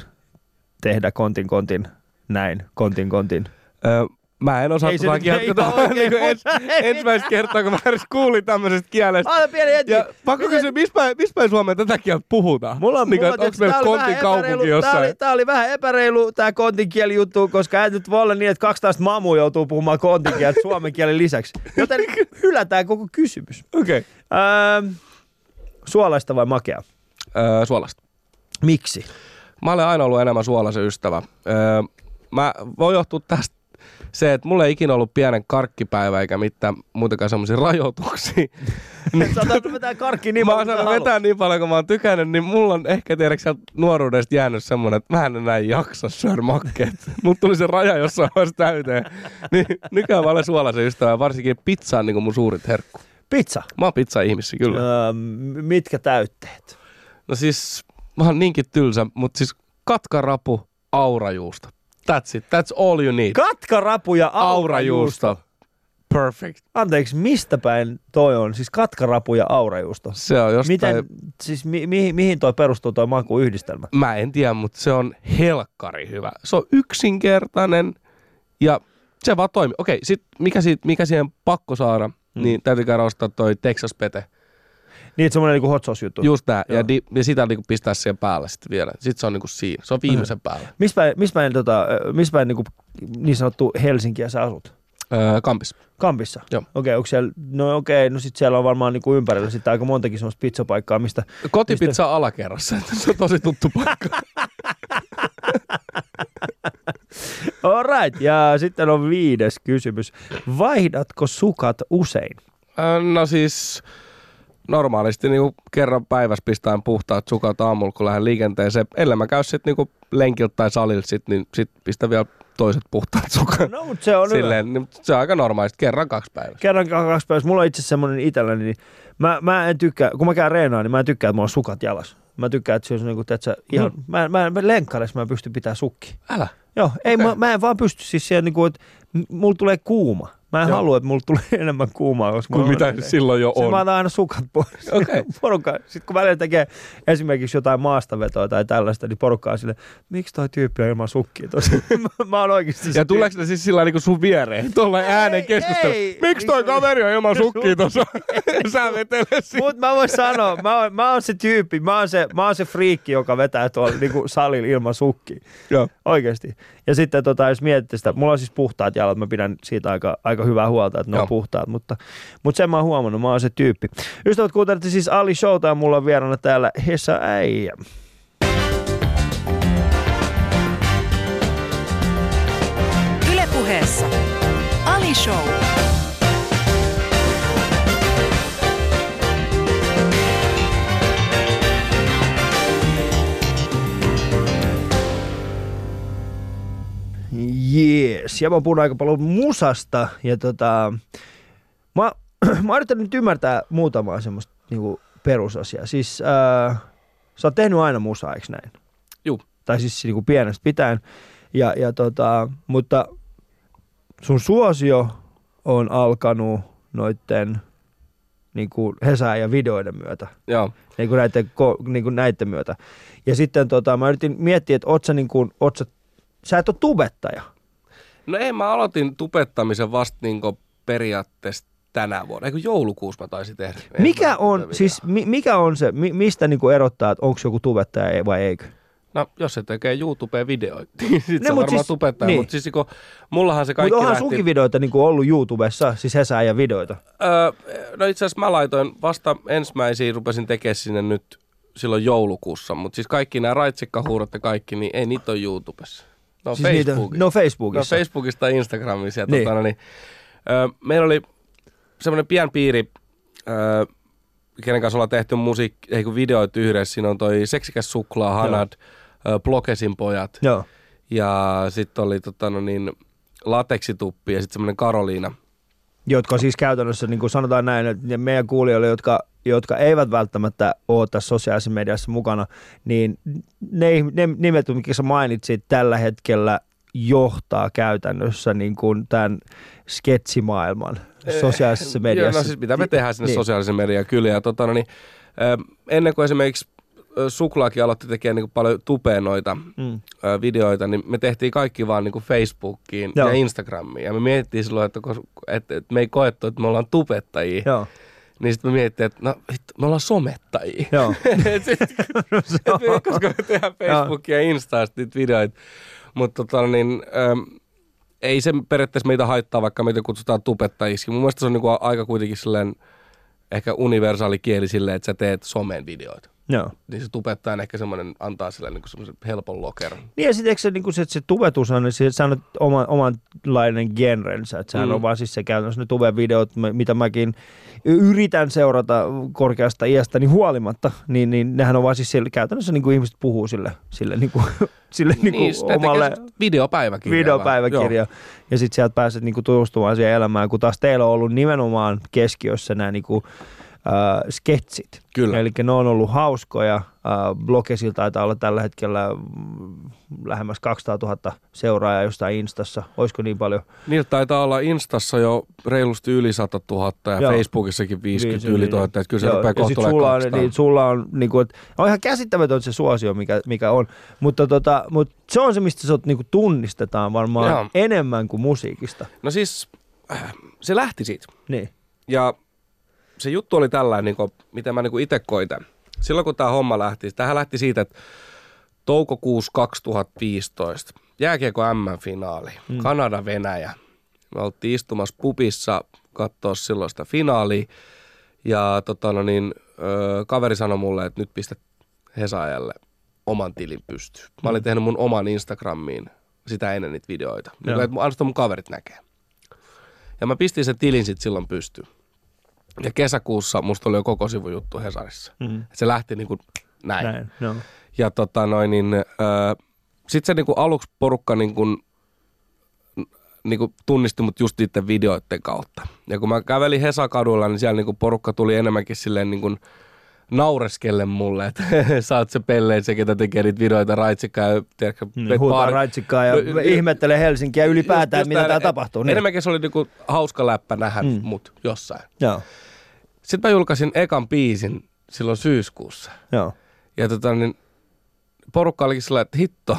tehdä kontin kontin näin, kontin kontin. Öö, mä en osaa Ei se tota kieltä, oikein, niin ens, ensimmäistä kertaa, kun mä edes kuulin tämmöisestä kielestä. Aina pieni hetki. Ja pakko kysyä, missä päin, missä päin Suomeen tätä kieltä puhutaan? Mulla on, niin, mulla, onko meillä tää oli vähän kontin kaupunki epäreilu- jossain? Tää oli, tää oli vähän epäreilu tää kontin kieli juttu, koska ei nyt voi olla niin, että 12 mamua joutuu puhumaan kontin kieltä suomen kielen lisäksi. Joten hylätään koko kysymys. Okei. Okay. Öö, suolaista vai makea? Öö, suolasta. Miksi? Mä olen aina ollut enemmän suolaisen ystävä. Öö, mä voi johtua tästä se, että mulla ei ikinä ollut pienen karkkipäivä eikä mitään muutenkaan semmoisia rajoituksia. Niin, Sä otat vetää karkki niin mä paljon oon saanut sä vetää niin paljon, kun mä oon tykännyt, niin mulla on ehkä tiedätkö sieltä nuoruudesta jäänyt semmonen, että mä en enää jaksa syödä makkeet. Mut tuli se raja jossain vaiheessa täyteen. Niin nykyään mä olen suolaisen ystävä, varsinkin pizza on niin mun suurit herkku. Pizza. Mä oon pizza-ihmisiä kyllä. Öö, mitkä täytteet? No siis, mä oon niinkin tylsä, mutta siis katkarapu, aurajuusto. That's it. That's all you need. Katkarapu ja aurajuusto. aurajuusto. Perfect. Anteeksi, mistä päin toi on? Siis katkarapu ja aurajuusto. Se on jostain... Miten, siis mi, mihin, mihin toi perustuu toi makuyhdistelmä? Mä en tiedä, mutta se on helkkari hyvä. Se on yksinkertainen ja se vaan toimii. Okei, sit mikä, siitä, mikä siihen pakko saada, mm. niin täytyy käydä ostaa toi Texas Pete. Niin, semmoinen niinku hot sauce juttu. Just. Joo. Ja, di, ja sitä niinku pistää siihen päälle sitten vielä. Sitten se on niinku siinä. Se on viimeisen päällä. Missä päin, missä päin, tota, missä päin niinku, niin sanottu Helsinkiä sä asut? Öö, kampis. Kampissa? Joo. Okei, onko siellä, no okei, no sit siellä on varmaan niinku ympärillä sitten aika montakin semmoista pizzapaikkaa, mistä... Kotipizza on alakerrassa. Se on tosi tuttu paikka. Alright, ja sitten on viides kysymys. Vaihdatko sukat usein? No siis normaalisti niinku kerran päivässä pistään puhtaat sukat aamulla, kun lähden liikenteeseen. Ellei mä käy sitten niinku lenkiltä tai salilta, sit, niin sit pistän vielä toiset puhtaat sukat. No, mutta se on hyvä. Silleen, niin se on aika normaalisti, kerran kaksi päivässä. Kerran kaksi päivässä. Mulla on itse semmoinen itselläni, niin mä, mä en tykkää, kun mä käyn reenaan, niin mä en tykkää, että mulla on sukat jalas. Mä tykkään, että se on niinku, tiedätkö, ihan, Mm. mä, mä, mä mä pystyn pitämään sukki. Älä. Joo, ei, Okei. mä, mä, en vaan pysty siis siihen, niinku, että mulla tulee kuuma. Mä en Joo. halua, että mulla tulee enemmän kuumaa, koska Kuin mitä on, silloin jo on. mä otan aina sukat pois. Okei. porukka. Sitten kun välillä tekee esimerkiksi jotain maastavetoa tai tällaista, niin porukka on sille, miksi toi tyyppi on ilman sukkia tossa? mä, oon oikeasti Ja tuleeko ne siis sillä niinku sun viereen? Tuolla äänen keskustelu. ei. Miksi toi kaveri on ilman sukkia tuossa? Sä vetelet siinä. Mutta mä voin sanoa, mä oon, mä oon se tyyppi, mä oon se, mä oon se friikki, joka vetää tuolla niinku salilla ilman sukkia. Joo. Oikeasti. Ja sitten tota, jos mietitte sitä, mulla on siis puhtaat jalat, mä pidän siitä aika, aika hyvää huolta, että ne Joo. on puhtaat, mutta, mutta sen mä oon huomannut, mä oon se tyyppi. Ystävät, kuuntelette siis Ali Showta ja mulla on vieraana täällä Hessa Äijä. Ylepuheessa Ali Show. Jees, ja mä puhun aika paljon musasta ja tota, mä, mä oon nyt ymmärtää muutamaa semmoista niinku perusasiaa. Siis äh, sä oot tehnyt aina musaa, eikö näin? Juu. Tai siis niinku pienestä pitäen. Ja, ja tota, mutta sun suosio on alkanut noitten niinku Hesää ja videoiden myötä Joo. niin kuin näiden, niin kuin näiden myötä. Ja sitten tota, mä yritin miettiä, että oot sä, niin kuin, oot sä, sä et ole tubettaja. No ei, mä aloitin tupettamisen vasta niinku periaatteessa tänä vuonna. Eikö joulukuussa mä taisin tehdä. Mikä on, siis mi, mikä on se, mi, mistä niin kuin erottaa, että onko joku tubettaja vai eikö? No, jos se tekee YouTubeen-videoita, niin sit No, se varmaan siis- tubettaja. niin. Mutta siis kun, mullahan se Mutta kaikki onhan lähti... sunkin videoita niin kuin ollut YouTubessa, siis Hesää ja videoita. Öö, no itse asiassa mä laitoin vasta ensimmäisiä, rupesin tekemään sinne nyt silloin joulukuussa. Mutta siis kaikki nämä raitsikkahuurot ja kaikki, niin ei niitä ole YouTubessa. No siis niitä- Facebookissa. no No Facebookissa. Facebookista ja Instagramissa. Ja Niin. Tota, no, niin, öö, meillä oli semmoinen pien piiri, öö, kenen kanssa ollaan tehty musiikki, ei videoita yhdessä. Siinä on toi Seksikäs suklaa, Hanad, öö, Blokesin pojat. Joo. Ja sitten oli tota, no niin, lateksituppi ja sitten semmoinen Karoliina. Jotka siis käytännössä, niin kuin sanotaan näin, että meidän kuulijoille, jotka, jotka eivät välttämättä ole tässä sosiaalisessa mediassa mukana, niin ne, ne nimet, mitkä sä mainitsit tällä hetkellä, johtaa käytännössä niin kuin tämän sketsimaailman sosiaalisessa mediassa. Joo, no siis mitä me tehdään sinne Niin. sosiaalisen median kyllä. Ja tota, no niin, ennen kuin esimerkiksi Suklaakin aloitti tekemään niin paljon tupeen noita Mm. videoita, niin me tehtiin kaikki vaan niin kuin Facebookiin Joo. ja Instagramiin. Ja me mietittiin silloin, että, että, että me ei koettu, että me ollaan tupettajia. Joo, Niin sitten me mietittiin, että no vittu, me ollaan somettajia. joo. Et sit- et me- koska me tehdään Facebookia ja Instasta niitä videoita. Mutta tota, niin, äm, ei se periaatteessa meitä haittaa, vaikka meitä kutsutaan tubettajiksi. Mun mielestä se on niinku aika kuitenkin silleen, ehkä universaali kieli silleen, että sä teet somen videoita. Joo. Niin se tubettaja ehkä semmoinen, antaa sille niinku semmoisen helpon lokeron. Niin ja sitten eikö se, niin kuin se, se tubetus on, niin se, on oma, omanlainen genrensä. Että sehän mm. On vaan siis se käytännössä ne tubevideot, mitä mäkin yritän seurata korkeasta iästäni huolimatta, niin, niin nehän on vaan siis siellä, käytännössä niin kuin ihmiset puhuu sille, sille, niin kuin, sille niin kuin tekee omalle semmoista videopäiväkirjaa. videopäiväkirja. Ja sitten sieltä pääset niin kuin tutustumaan siihen elämään, kun taas teillä on ollut nimenomaan keskiössä nämä niin kuin, äh, sketsit. Kyllä. Eli ne on ollut hauskoja. Äh, Blogesilla taitaa olla tällä hetkellä mm, lähemmäs 200 000 seuraajaa jostain Instassa. Olisiko niin paljon? Niiltä taitaa olla Instassa jo reilusti yli 100 000 ja Joo. Facebookissakin 50 Viisi yli yli. 000. Että kyllä se Joo, rupeaa kohta sulla on, 200. niin, sulla on, niin kuin, että on ihan käsittämätön se suosio, mikä, mikä on. Mutta, tota, mutta se on se, mistä sut niin kuin tunnistetaan varmaan Joo. enemmän kuin musiikista. No siis, äh, se lähti siitä. Niin. Ja se juttu oli tällainen, niin kuin, miten mä niin itse koin tämän. Silloin kun tämä homma lähti, tähän lähti siitä, että toukokuussa 2015, jääkiekko M-finaali, mm. Kanada-Venäjä. Me oltiin istumassa pupissa katsoa silloin sitä finaalia. Ja tota, no niin, ö, kaveri sanoi mulle, että nyt pistä Hesaajalle oman tilin pystyyn. Mä olin mm. tehnyt mun oman Instagramiin sitä ennen niitä videoita. Niin että ainoastaan mun kaverit näkee. Ja mä pistin sen tilin sitten silloin pystyyn. Ja kesäkuussa musta oli jo koko sivujuttu Hesarissa. Mm. Se lähti niin kuin näin. näin no. Ja tota noin, niin, äh, sitten se niin kuin aluksi porukka niin kuin, niin kuin tunnisti mut just niiden videoiden kautta. Ja kun mä kävelin Hesakadulla, niin siellä niin kuin porukka tuli enemmänkin silleen niin kuin, naureskelle mulle, että sä oot se pelleen se, ketä tekee niitä videoita raitsikkaa. Ja, tiedätkö, niin, huutaa raitsikkaa ja y- ihmettelee Helsinkiä ylipäätään, mitä täällä tapahtuu. Niin. Enemmänkin se oli niinku hauska läppä nähdä mm. mut jossain. Joo. Sitten mä julkaisin ekan biisin silloin syyskuussa. Joo. Ja tota, niin porukka olikin sellainen, että hitto,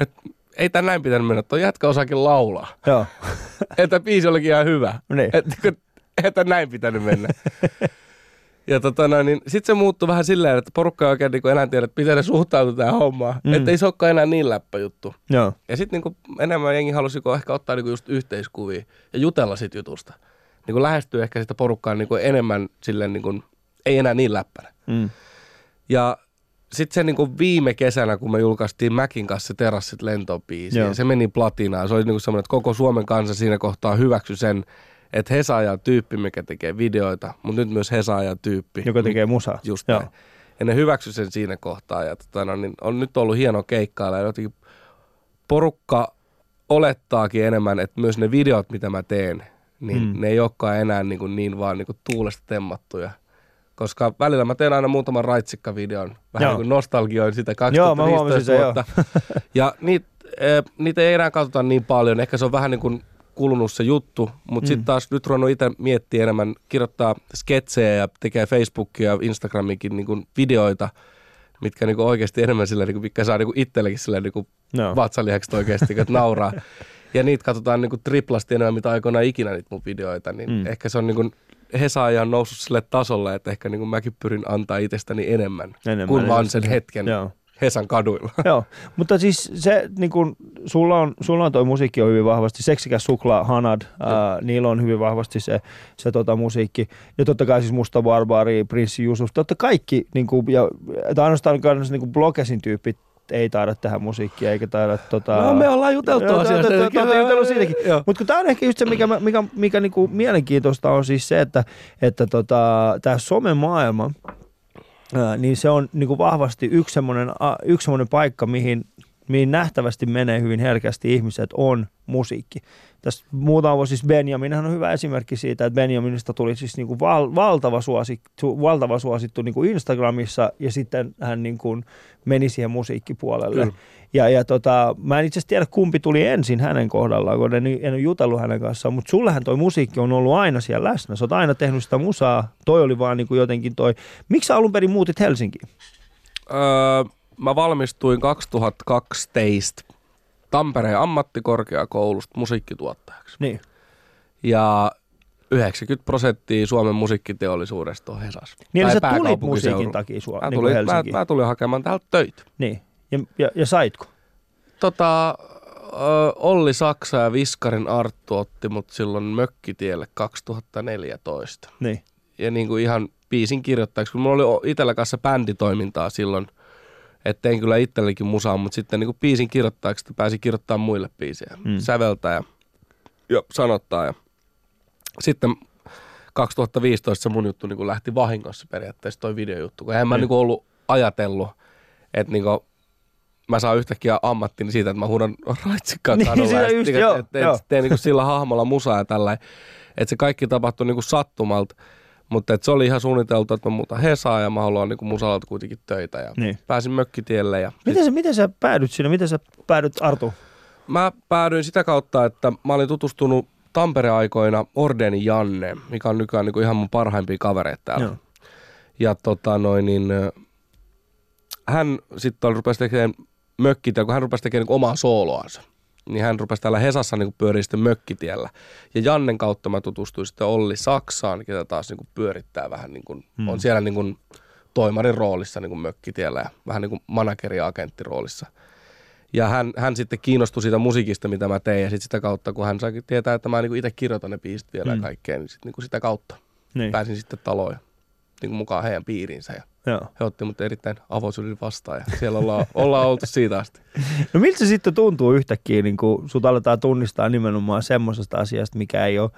että ei tän näin pitänyt mennä, tuo jätkä osaakin laulaa. Joo. että biisi olikin ihan hyvä. Niin. Että tän näin pitänyt mennä. Ja tota niin sit se muuttui vähän silleen, että porukka ei oikein niin enää tiedä, että miten ne suhtautuu tähän hommaan. Mm. Että ei se olekaan enää niin läppä juttu. Joo. Ja sitten niin enemmän jengi halusi ehkä ottaa niin just yhteiskuvia ja jutella sit jutusta. Niin kuin lähestyy ehkä sitä porukkaa niin kuin enemmän silleen, niin kuin, ei enää niin läppänä. Mm. Ja sitten se niin kuin viime kesänä, kun me julkaistiin Mäkin kanssa Terassit lentopiisi, se meni platinaan. Se oli niin kuin semmoinen, että koko Suomen kansa siinä kohtaa hyväksyi sen, että Hesaaja on tyyppi, mikä tekee videoita, mutta nyt myös Hesaaja tyyppi. Joka tekee musaa. Just Joo. näin. Ja ne hyväksy sen siinä kohtaa. Ja tota, no, niin on nyt ollut hieno keikkailla ja jotenkin porukka olettaakin enemmän, että myös ne videot, mitä mä teen, niin mm. ne ei olekaan enää niin, kuin niin vaan niin kuin tuulesta temmattuja. Koska välillä mä teen aina muutaman raitsikkavideon, vähän Joo. niin kuin nostalgioin sitä 2015 Joo, vuotta. ja niitä, e, niitä ei enää katsota niin paljon. Ehkä se on vähän niin kuin kulunut se juttu, mutta mm. sitten taas nyt ruvennut itse miettiä enemmän, kirjoittaa sketsejä ja tekee Facebookia ja Instagramikin niin videoita, mitkä niin oikeasti enemmän sillä, niin kuin, mitkä saa niin itsellekin sillä niin no. vatsalihakset oikeasti, että nauraa. Ja niitä katsotaan niin kuin triplasti enemmän, mitä aikoinaan ikinä niitä mun videoita, niin mm. ehkä se on niin kuin, Hesaaja on noussut sille tasolle, että ehkä niin kuin mäkin pyrin antaa itsestäni enemmän, enemmän kuin vaan sen hetken. Joo. Hesan kaduilla. Joo, mutta siis se, niin kun, sulla, on, sulla on toi musiikki on hyvin vahvasti, Seksikäs Sukla, Hanad, ää, niillä on hyvin vahvasti se, se tota, musiikki. Ja totta kai siis Musta Barbari, Prinssi Jusuf, totta kaikki, niin kuin, ja että ainoastaan niin kuin Blokesin tyypit ei taida tehdä musiikkia eikä taida... Tota... No, me ollaan juteltu asiasta. juteltu siitäkin. Mutta kun tämä on ehkä just se, mikä, mikä, mikä niinku mielenkiintoista on siis se, että, että tota, tämä somemaailma, niin se on niin kuin vahvasti yksi semmoinen, yksi semmoinen paikka, mihin, mihin nähtävästi menee hyvin herkästi ihmiset, on musiikki. Tässä muutama vuosi siis Benjamin on hyvä esimerkki siitä, että Benjaminista tuli siis niin kuin val, valtava, suosittu, valtava suosittu niin kuin Instagramissa ja sitten hän niin kuin meni siihen musiikkipuolelle. Kyllä. Ja, ja tota, mä en itse asiassa tiedä, kumpi tuli ensin hänen kohdallaan, kun en, en ole jutellut hänen kanssaan, mutta sullehän toi musiikki on ollut aina siellä läsnä. Sä oot aina tehnyt sitä musaa. Toi oli vaan niin kuin jotenkin toi. Miksi sä alun perin muutit Helsinkiin? Öö, mä valmistuin 2012 Tampereen ammattikorkeakoulusta musiikkituottajaksi. Niin. Ja 90 prosenttia Suomen musiikkiteollisuudesta on Hesas. Niin, eli sä tulit musiikin takia Suomeen, mä, tulin, niin mä, mä tulin hakemaan täältä töitä. Niin. Ja, ja, ja saitko? Tota, Olli Saksa ja Viskarin Arttu otti mut silloin mökkitielle 2014. Niin. Ja niin kuin ihan biisin kirjoittajaksi, kun mulla oli itsellä kanssa bänditoimintaa silloin, että tein kyllä itsellekin musaa, mutta sitten niin kuin biisin kirjoittajaksi pääsin kirjoittamaan muille biisejä, mm. säveltää ja, ja sanottaa. Ja. Sitten 2015 se mun juttu niin kuin lähti vahingossa periaatteessa toi videojuttu, kun en mä niin kuin ollut ajatellut, että niin kuin mä saan yhtäkkiä ammattini siitä, että mä huudan raitsikkaan niin, kadulla. ja just, joo, et, et, et, teen niin sillä hahmolla musaa ja tällä. Että se kaikki tapahtui niin kuin sattumalta. Mutta se oli ihan suunniteltu, että mä muutan Hesaa ja mä haluan niin musalalta kuitenkin töitä. Ja niin. Pääsin mökkitielle. Ja miten, sit... sä, miten sä päädyt sinne? Miten sä päädyt Artu? Mä päädyin sitä kautta, että mä olin tutustunut Tampere-aikoina Ordeni Janne, mikä on nykyään niin kuin ihan mun parhaimpia kavereita täällä. Joo. Ja tota noin, niin, hän sitten rupesi tekemään mökkitä, kun hän rupesi tekemään niin omaa sooloansa. Niin hän rupesi täällä Hesassa niin pyöriä sitten mökkitiellä. Ja Jannen kautta mä tutustuin sitten Olli Saksaan, ketä taas niin kuin pyörittää vähän, niin kuin, hmm. on siellä niin kuin toimarin roolissa niin kuin mökkitiellä ja vähän niin kuin manageri- ja agenttiroolissa. Ja hän, hän sitten kiinnostui siitä musiikista, mitä mä tein. Ja sitten sitä kautta, kun hän sai tietää, että mä niin itse kirjoitan ne biisit vielä hmm. ja kaikkea, niin, sit, niin kuin sitä kautta niin. pääsin sitten taloon ja niin kuin mukaan heidän piiriinsä. Ja Joo. He otti mut erittäin avosylin vastaan ja siellä ollaan, ollaan oltu siitä asti. No miltä se sitten tuntuu yhtäkkiä, niin kun sut aletaan tunnistaa nimenomaan semmoisesta asiasta, mikä ei ole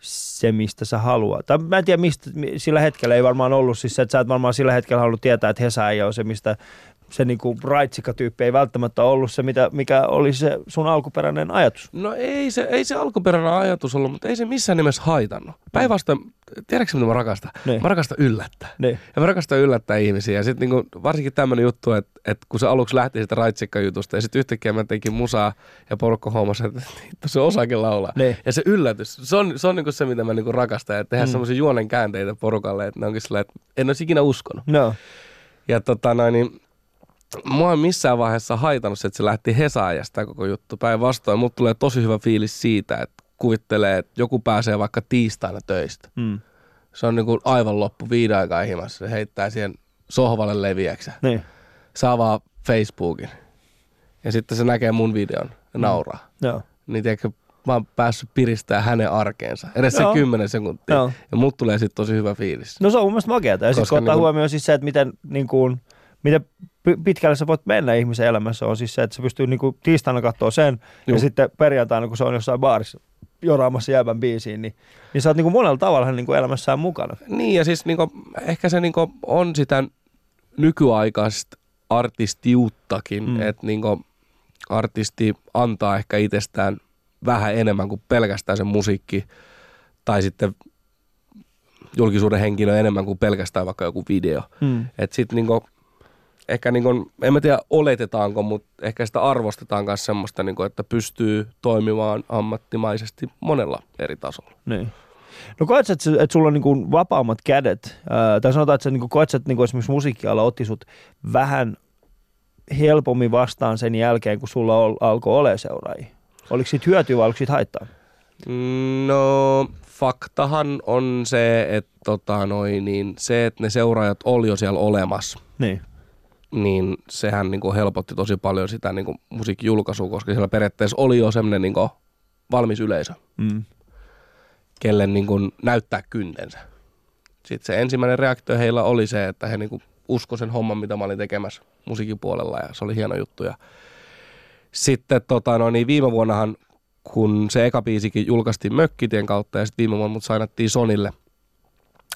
se, mistä sä haluat. Tai mä en tiedä, mistä, sillä hetkellä ei varmaan ollut, siis että sä et varmaan sillä hetkellä halunnut tietää, että Hesa ei ole se, mistä se niinku raitsikatyyppi ei välttämättä ollut se, mitä, mikä oli se sun alkuperäinen ajatus. No ei se, ei se alkuperäinen ajatus ollut, mutta ei se missään nimessä haitannut. Päinvastoin, tiedätkö mitä mä rakastan? Ne. Mä rakastan yllättää. Ne. Ja mä rakastan yllättää ihmisiä. Ja sitten niinku, varsinkin tämmöinen juttu, että, että kun se aluksi lähti sitä raitsikkajutusta ja sitten yhtäkkiä mä tekin musaa ja porukka huomasi, että se osaakin laulaa. Ne. Ja se yllätys, se on, se on niinku se, mitä mä niinku rakastan. Että tehdään mm. semmoisia juonen käänteitä porukalle, että ne onkin sellainen, että en olisi ikinä uskonut. No. Ja tota noin, niin mua ei missään vaiheessa haitannut se, että se lähti Hesaajasta koko juttu. Päinvastoin, mutta tulee tosi hyvä fiilis siitä, että kuvittelee, että joku pääsee vaikka tiistaina töistä. Mm. Se on niin kuin aivan loppu viiden aikaa himassa. Se heittää siihen sohvalle leviäksä. Niin. Saa vaan Facebookin. Ja sitten se näkee mun videon ja mm. nauraa. Mm. Joo. Niin tiedätkö, mä oon päässyt piristää hänen arkeensa. Edes Joo. se kymmenen sekuntia. Joo. Ja mut tulee sitten tosi hyvä fiilis. No se on mun mielestä makeata. Ja sitten kun ottaa niin kun... huomioon siis se, että miten, niin kuin, miten pitkälle sä voit mennä ihmisen elämässä on siis se, että sä pystyy niinku tiistaina katsoa sen Juh. ja sitten perjantaina, kun se on jossain baarissa joraamassa jäävän biisiin, niin, niin sä oot niinku monella tavalla niinku elämässään mukana. Niin ja siis niinku, ehkä se niinku on sitä nykyaikaista artistiuttakin, mm. että niinku artisti antaa ehkä itsestään vähän enemmän kuin pelkästään se musiikki tai sitten julkisuuden henkilö enemmän kuin pelkästään vaikka joku video. Mm. Että sitten niinku ehkä niin kuin, en mä tiedä oletetaanko, mutta ehkä sitä arvostetaan myös semmoista, niin kuin, että pystyy toimimaan ammattimaisesti monella eri tasolla. Niin. No koet että, että sulla on niin kuin vapaammat kädet, ää, tai sanotaan, että sä niin koet että niin kuin esimerkiksi musiikkiala otti sut vähän helpommin vastaan sen jälkeen, kun sulla ol, alkoi ole seuraajia? Oliko siitä hyötyä vai oliko siitä haittaa? No faktahan on se, että tota, noin, niin, se, että ne seuraajat oli jo siellä olemassa. Niin niin sehän niin kuin helpotti tosi paljon sitä niin kuin musiikkijulkaisua, koska siellä periaatteessa oli jo semmoinen niin kuin valmis yleisö, mm. kelle niin kuin näyttää kyntensä. Sitten se ensimmäinen reaktio heillä oli se, että he niin kuin usko sen homman, mitä mä olin tekemässä musiikin puolella ja se oli hieno juttu. Ja sitten tota, no niin viime vuonnahan, kun se eka biisikin julkaistiin Mökkitien kautta ja sitten viime vuonna mut sainattiin Sonille,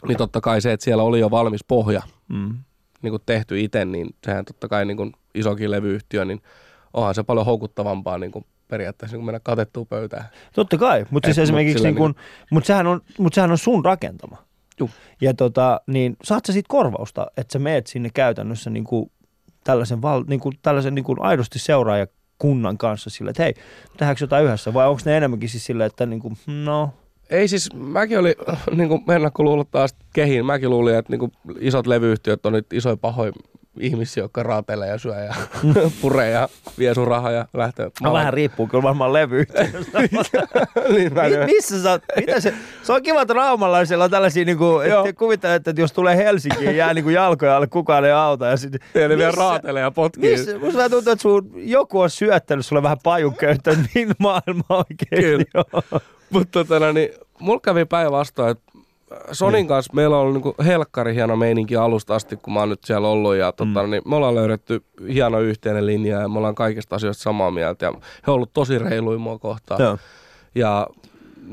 niin totta kai se, että siellä oli jo valmis pohja, mm niin kuin tehty itse, niin sehän totta kai niin kuin isokin levyyhtiö, niin onhan se paljon houkuttavampaa niin kuin periaatteessa niin kuin mennä katettuun pöytään. Totta kai, mutta siis esimerkiksi niin kuin, mutta sehän, on, mutta sehän on sun rakentama. Juh. Ja tota, niin saat sä siitä korvausta, että sä meet sinne käytännössä niin kuin tällaisen, val, niin kuin, tällaisen niin kuin aidosti seuraajakunnan kanssa sille, että hei, tehdäänkö jotain yhdessä vai onko ne enemmänkin siis sille, että niin kuin, no ei siis, mäkin oli niin kuin ennakko taas kehiin. Mäkin luulin, että niin kuin isot levyyhtiöt on nyt isoja pahoja ihmisiä, jotka raatelee ja syö ja puree ja vie sun rahaa ja lähtee. No vähän riippuu kyllä varmaan levyyhtiöstä. niin, Mi- missä sä oot? Mitä se, se on kiva, että raumalaisilla on tällaisia, niin kuin, että kuvittelet, että jos tulee Helsinkiin, jää niin kuin jalkoja alle, kukaan ei auta. Ja, sit, ja ne vielä raatelee ja potkii. Missä, musta tuntuu, että sun, joku on syöttänyt sulle vähän pajunköyttä, niin maailma oikein. Kyllä. Mutta tota, niin, mulla kävi päinvastoin, että Sonin niin. kanssa meillä on ollut niinku helkkari hieno meininki alusta asti, kun mä oon nyt siellä ollut. Ja tota, mm. niin me ollaan löydetty hieno yhteinen linja ja me ollaan kaikista asioista samaa mieltä. Ja he on ollut tosi reiluja mua kohtaan. Joo. Ja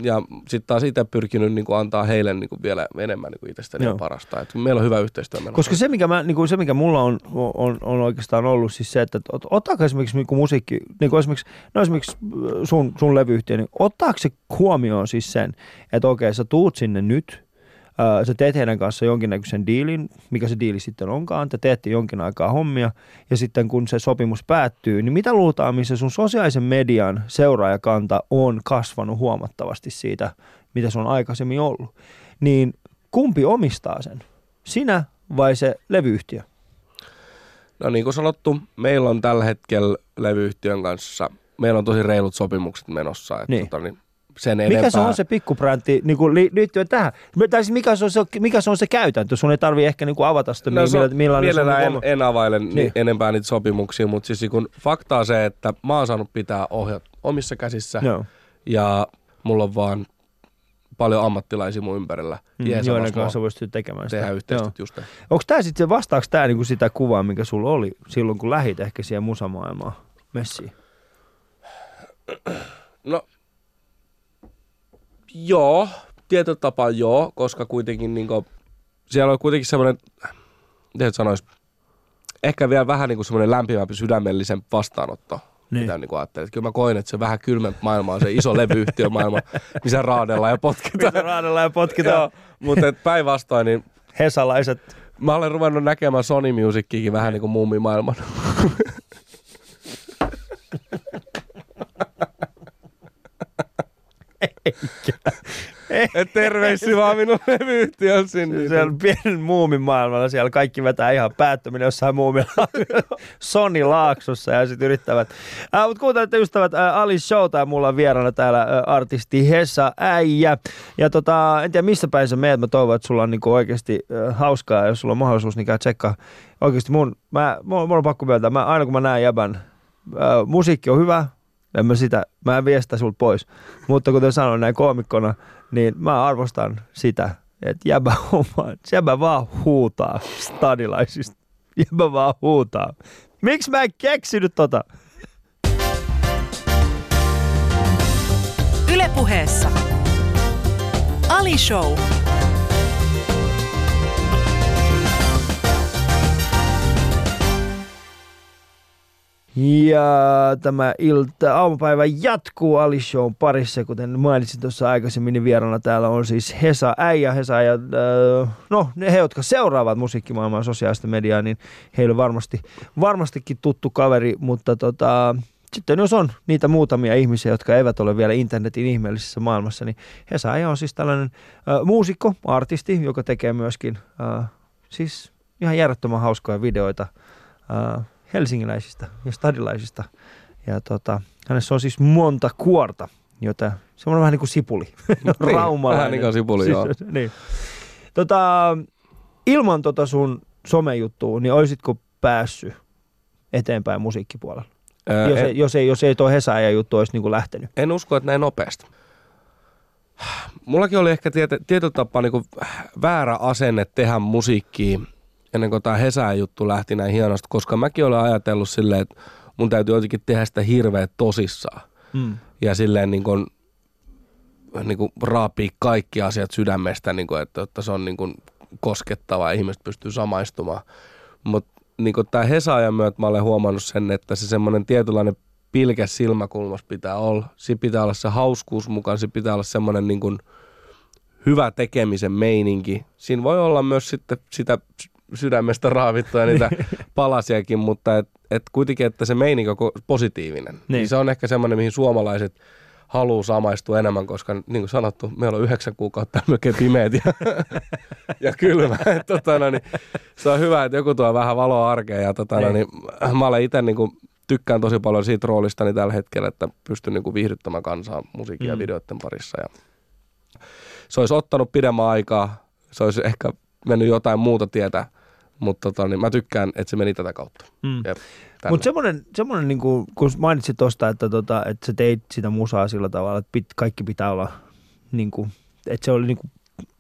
ja sitten taas itse pyrkinyt niin kuin antaa heille niin kuin vielä enemmän niin kuin itsestäni Joo. parasta. Et meillä on hyvä yhteistyö. Koska se mikä, mä, niin kuin se, mikä mulla on, on, on oikeastaan ollut siis se, että ottaako esimerkiksi niin kuin musiikki, niin kuin esimerkiksi, no esimerkiksi sun, sun levyyhtiö, niin ottaako se huomioon siis sen, että okei, sä tuut sinne nyt, sä teet heidän kanssa jonkinnäköisen diilin, mikä se diili sitten onkaan, te teette jonkin aikaa hommia, ja sitten kun se sopimus päättyy, niin mitä luultaan, missä sun sosiaalisen median seuraajakanta on kasvanut huomattavasti siitä, mitä se on aikaisemmin ollut, niin kumpi omistaa sen? Sinä vai se levyyhtiö? No niin kuin sanottu, meillä on tällä hetkellä levyyhtiön kanssa meillä on tosi reilut sopimukset menossa. Että Niin. tota, niin sen Mikä enempää, se on se pikkubrändi niin kuin li, liittyen tähän? Tai siis mikä se on se, mikä se, on se käytäntö? Sun ei tarvi ehkä niin kuin avata sitä, No, se on, millä, millainen se on. en, en availe Niin. niin. enempää niitä sopimuksia, mutta siis kun faktaa se, että mä oon saanut pitää ohjat omissa käsissä Joo. ja mulla on vaan paljon ammattilaisia mun ympärillä. Mm, joiden kanssa voisi tekemään sitä. tehdä yhteistyötä just. Onko tämä sitten, vastaako tämä niinku sitä kuvaa, mikä sulla oli silloin, kun lähit ehkä siihen musamaailmaan messiin? No, joo, tietyllä tapaa joo, koska kuitenkin niinku, siellä on kuitenkin semmoinen, miten sanois, ehkä vielä vähän niinku semmoinen lämpimämpi sydämellisen vastaanotto. Niin. Mitä niinku ajattelin. Kyllä mä koin, että se vähän kylmempi maailma on se iso levyyhtiö maailma, missä raadellaan ja potkitaan. Mitä raadella ja potkitaan Joo, mutta päinvastoin, niin hesalaiset. mä olen ruvennut näkemään Sony Musiciakin vähän niin kuin mummimaailman. Et terveisiä vaan minun levyyhtiön sinne. Siellä pienen muumin maailmalla, siellä kaikki vetää ihan päättöminen jossain muumilla Soni Laaksossa ja sitten yrittävät. Äh, mutta kuuntelette ystävät, äh, Alice Showta ja mulla on vieraana täällä äh, artisti Hessa Äijä. Ja tota, en tiedä missä päin sä meet, mä toivon, että sulla on niinku oikeasti äh, hauskaa, jos sulla on mahdollisuus, niin käy tsekkaa. Oikeasti mun, mä, mun, mun on pakko myöntää, mä, aina kun mä näen jäbän, äh, musiikki on hyvä, en mä sitä, mä en vie sitä sulta pois. Mutta kuten sanoin näin koomikkona, niin mä arvostan sitä, että jäbä, vaan, jäbä vaan huutaa stadilaisista. Jäbä vaan huutaa. Miksi mä en keksinyt tota? Ylepuheessa Ali Show. Ja tämä ilta, aamupäivä jatkuu Ali Shown parissa, kuten mainitsin tuossa aikaisemmin, niin vieraana täällä on siis Hesa Äijä. Hesa ja äh, no ne he, jotka seuraavat musiikkimaailmaa sosiaalista mediaa, niin heille on varmasti, varmastikin tuttu kaveri, mutta tota, sitten jos on niitä muutamia ihmisiä, jotka eivät ole vielä internetin ihmeellisessä maailmassa, niin Hesa Äijä on siis tällainen äh, muusikko, artisti, joka tekee myöskin äh, siis ihan järjettömän hauskoja videoita äh, helsingiläisistä ja stadilaisista. Ja tota, hänessä on siis monta kuorta, jota semmoinen vähän niin kuin sipuli. Raumalainen. vähän niin kuin sipuli, joo. niin. Tota, ilman tota sun somejuttua, niin olisitko päässyt eteenpäin musiikkipuolella? Ää, jos, en, ei, jos, ei, jos ei toi Hesa ja juttu olisi niin kuin lähtenyt. en usko, että näin nopeasti. Mullakin oli ehkä tiety, tietyllä tapaa niin väärä asenne tehdä musiikkia ennen kuin tämä Hesä-juttu lähti näin hienosti, koska mäkin olen ajatellut silleen, että mun täytyy jotenkin tehdä sitä hirveä tosissaan. Mm. ja silleen niin kuin, niin kuin raapii kaikki asiat sydämestä, niin kuin, että, että se on niin kuin koskettava ja ihmiset pystyy samaistumaan. Mutta niin tämä Hesaajan myötä mä olen huomannut sen, että se semmoinen tietynlainen pilke silmäkulmas pitää olla. Siinä pitää olla se hauskuus mukaan, siinä pitää olla semmoinen niin kuin hyvä tekemisen meininki. Siinä voi olla myös sitten sitä sydämestä raavittua niitä palasiakin, mutta et, et kuitenkin, että se meininki on positiivinen. Niin. Niin. niin se on ehkä semmoinen, mihin suomalaiset haluaa samaistua enemmän, koska niin kuin sanottu, meillä on yhdeksän kuukautta melkein pimeät ja, ja kylmä. Et, tota, no, niin, se on hyvä, että joku tuo vähän valoa arkeen ja tota, no, niin, mä olen itse niin kuin, tykkään tosi paljon siitä roolistani tällä hetkellä, että pystyn niin kuin viihdyttämään kansaa musiikin ja Mm. videoiden parissa. Ja se olisi ottanut pidemmän aikaa, se olisi ehkä mennyt jotain muuta tietä, mutta tota, niin mä tykkään, että se meni tätä kautta. Mm. Mutta semmoinen, semmoinen niin kuin, kun mainitsit tuosta, että, tota, että sä teit sitä musaa sillä tavalla, että pit, kaikki pitää olla, niin kuin, että se oli, niin kuin,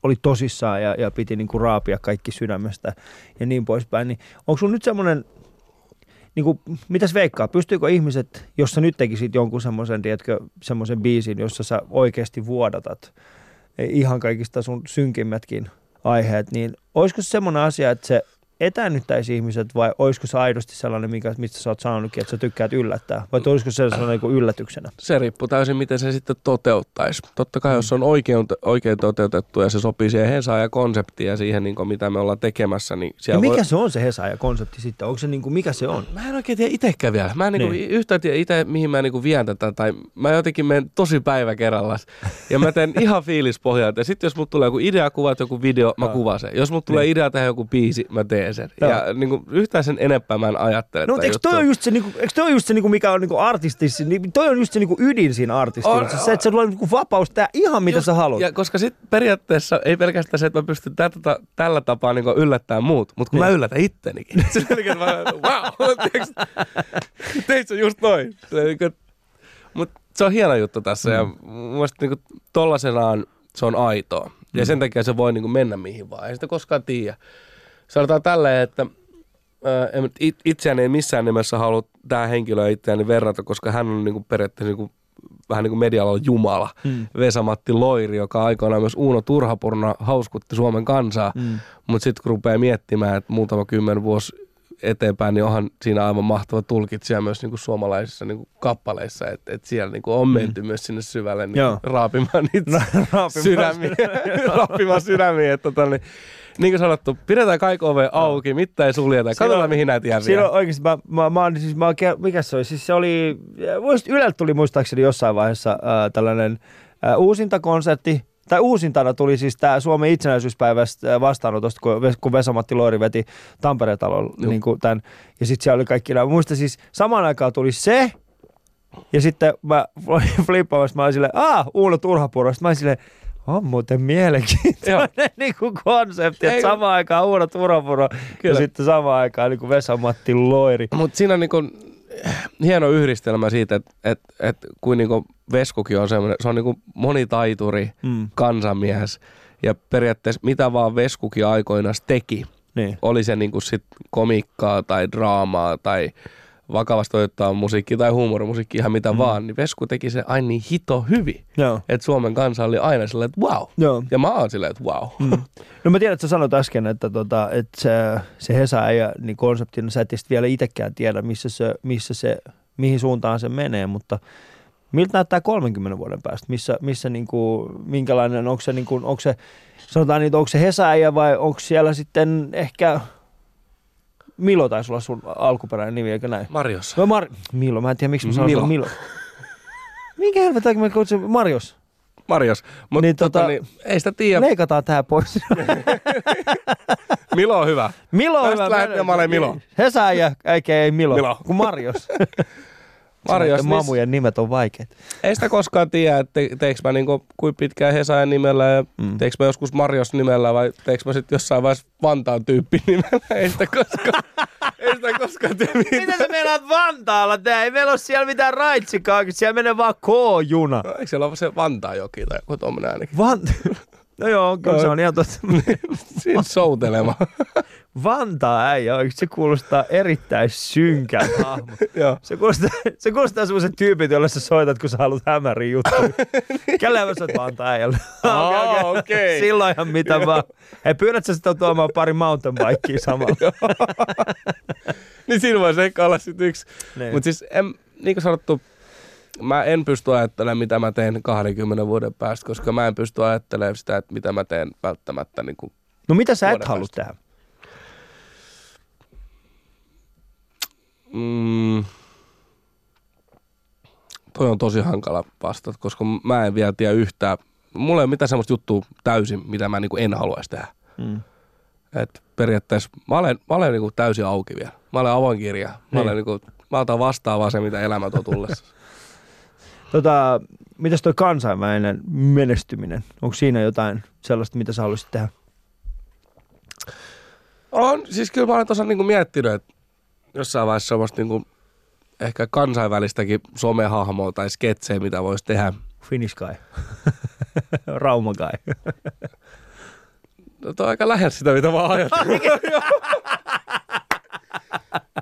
oli tosissaan ja, ja piti niin kuin raapia kaikki sydämestä ja niin poispäin, niin onko sun nyt semmoinen, niin kuin, mitäs veikkaa, pystyykö ihmiset, jos sä nyt tekisit jonkun semmoisen, tiedätkö, semmoisen biisin, jossa sä oikeasti vuodatat ihan kaikista sun synkimmätkin aiheet, niin olisiko se semmoinen asia, että se etäännyttäisi ihmiset vai olisiko se aidosti sellainen, mikä, mistä sä oot sanonutkin, että sä tykkäät yllättää? Vai olisiko se sellainen niin yllätyksenä? Se riippuu täysin, miten se sitten toteuttaisi. Totta kai, jos se on oikein, oikein toteutettu ja se sopii siihen Hesaan ja konseptiin ja siihen, niin kuin, mitä me ollaan tekemässä, niin Ja mikä voi... se on se Hesa ja konsepti sitten? Onko se niin kuin, mikä se on? Mä en oikein tiedä itsekään vielä. Mä en niin. Niin. yhtään tiedä itse, mihin mä niin vien tätä. Tai mä jotenkin menen tosi päivä kerrallaan. Ja mä teen ihan fiilispohjalta. Ja sitten jos mut tulee joku idea, kuvat joku video, mä kuvaan sen. Jos mut tulee Niin. idea tehdä joku biisi, mä teen tekee sen. Joo. Ja niin kuin, yhtään sen enempää mä en ajattele. No, eikö toi on just se, niinku, eikö toi on just se niinku, mikä on niinku artistissa, niin toi on just se niinku ydin siinä artistissa. On- se, että se tulee niinku vapaus tehdä ihan mitä Just- sä haluat. Ja koska sit periaatteessa ei pelkästään se, että mä pystyn tätä, tällä tapaa niin yllättämään muut, mutta kun Niin. mä yllätän ittenikin. Se on niin, mä, wow, teit sä just noin. Se, niin kuin, mut se on hieno juttu tässä ja mun mielestä niin tollasenaan se on aitoa. Ja sen takia se voi niin mennä mihin vaan. Ei sitä koskaan tiedä. Sanotaan tälleen, että en it- itseäni ei missään nimessä halua tähän henkilöön itseäni verrata, koska hän on niin kuin periaatteessa niin kuin, vähän niin kuin media jumala. Mm. Vesa-Matti Loiri, joka aikoinaan myös Uuno Turhapurna hauskutti Suomen kansaa. Mm. Mutta sitten kun rupeaa miettimään, että muutama kymmen vuosi eteenpäin, niin onhan siinä aivan mahtava tulkitsija myös niinku suomalaisissa niinku kappaleissa, että et siellä niinku on menty myös sinne syvälle Joo. niinku raapimaan niitä raapimaan sydämiä. raapimaan sydämiä. Että tota, niin, niin kuin sanottu, pidetään kaikki ove auki, mitään ei suljeta. Siinä Katsotaan, on- mihin näitä jää Siinä on oikeasti, mä, mä, mä, oon siis, mä, oon mikä se oli? Siis se oli, muist, Yleltä tuli muistaakseni jossain vaiheessa äh, tällainen äh, uusintakonsertti, tai uusintana tuli siis tämä Suomen itsenäisyyspäivästä vastaanotosta, kun, Ves- kun Vesa-Matti Loiri veti Tampereen Joo. niin tämän, ja sitten siellä oli kaikki nämä. Muista siis samaan aikaan tuli se, ja sitten mä flippaamassa, mä olin silleen, aah, Uuno Turhapuro. Sitten mä olin silleen, on muuten mielenkiintoinen niin kuin konsepti, että samaan aikaan Uuno Turhapuro ja sitten samaan aikaan niin kuin Vesa-Matti Loiri. Mutta siinä on niinku hieno yhdistelmä siitä, että et, et, kuin niinku Veskukin on semmoinen, se on niinku monitaituri, Mm. kansanmies. Ja periaatteessa mitä vaan Veskukin aikoinaan teki, Niin. oli se niinku sit komikkaa tai draamaa tai vakavasti otettavaa musiikkia tai huumorimusiikkia, ihan mitä mm. vaan, niin Vesku teki se aina niin hito hyvin, Joo. että Suomen kansa oli aina silleen, että wow. Joo. Ja mä oon silleen, että wow. Mm. No mä tiedän, että sä sanoit äsken, että, tota, että se, se Hesa ei niin konseptina, sä et vielä itsekään tiedä, missä se, missä se, mihin suuntaan se menee, mutta miltä näyttää 30 vuoden päästä? Missä, missä niin kuin, minkälainen, onko se, niin kuin, onko se, sanotaan niin, onko se Hesa vai onko siellä sitten ehkä, Milo taisi olla sun alkuperäinen nimi, eikö näin? Marjos. No Mar- Milo, mä en tiedä miksi mä sanon Milo. Milo. Minkä helvetin takia mä kutsun Marjos? Marjos. Mutta Niin niin, tota, tota- niin, ei sitä tiedä. Leikataan tää pois. Milo on hyvä. Milo on Tästä hyvä. lähdetään, mä olen Milo. Hesa ja eikä ei Milo. Milo. Kun Marjos. Marjos, Näiden niin- mamujen nimet on vaikeat. Ei sitä koskaan tiedä, että te, teekö mä niinku, kuin pitkään Hesajan nimellä ja Mm. teekö mä joskus Marjos nimellä vai teekö mä sitten jossain vaiheessa Vantaan tyyppi nimellä. Ei sitä koskaan, ei sitä koskaan tiedä Mitä mitään. sä meinaat Vantaalla tehdä? Ei meillä ole siellä mitään raitsikaa, siellä menee vaan K-juna. No, Eikö siellä ole se Vantaajoki tai joku tommonen ainakin? Van... No joo, kyllä se on ihan totta. Siinä soutelema. Vantaa äijä, se kuulostaa erittäin synkältä hahmo. Se kuulostaa, se kuulostaa semmoisen tyypit, jolle sä soitat, kun sä haluat hämäriä juttuja. Kelle mä soit Vantaa äijälle? Aa, Okei, okei. okei. Silloinhan mitä vaan. Hei, pyydät sä sitä tuomaan pari mountain bikea samalla? niin siinä voisi ehkä olla sitten yksi. Niin. Mutta siis en, niin kuin sanottu, mä en pysty ajattelemaan, mitä mä teen 20 vuoden päästä, koska mä en pysty ajattelemaan sitä, että mitä mä teen välttämättä niin kuin No mitä sä et halua tehdä? Mm, toi on tosi hankala vastata, koska mä en vielä tiedä yhtään. Mulla ei ole mitään semmoista juttua täysin, mitä mä niinku en haluaisi tehdä. Mm. Et periaatteessa mä olen, mä olen niinku täysin auki vielä. Mä olen avoin kirja. Mä, Niin. olen niinku, mä otan vastaan vaan se, mitä elämä tuo tullessa. Tota, mitäs toi kansainvälinen menestyminen? Onko siinä jotain sellaista, mitä sä haluaisit tehdä? on, siis kyllä mä olen tuossa niinku miettinyt, että jossain vaiheessa semmoista niinku ehkä kansainvälistäkin somehahmoa tai sketsejä, mitä voisi tehdä. Finnish guy. Rauma guy. No, toi on aika lähellä sitä, mitä mä.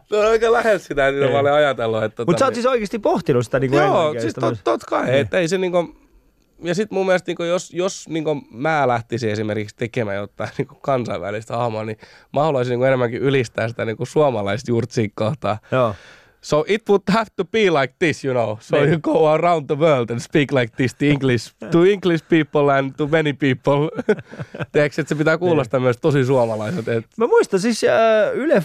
Tuo on aika lähellä sitä, mitä mä olen ajatellut. Että Mutta sä tota oot siis oikeasti pohtinut sitä niin Joo, englanninkielistä siis tot, tot kai. Niin. Että ei se niinku, ja sitten mun mielestä, niinku, jos, jos niinku, mä lähtisin esimerkiksi tekemään jotain niinku, kansainvälistä hahmoa, niin mä haluaisin niinku, enemmänkin ylistää sitä niinku, suomalaista jurtsia kohtaa. Joo. So it would have to be like this, you know. So Niin. you go around the world and speak like this to English, to English people and to many people. Tiedätkö, että se pitää kuulostaa Niin. myös tosi suomalaiset. Et, Mä muistan siis äh, Yle,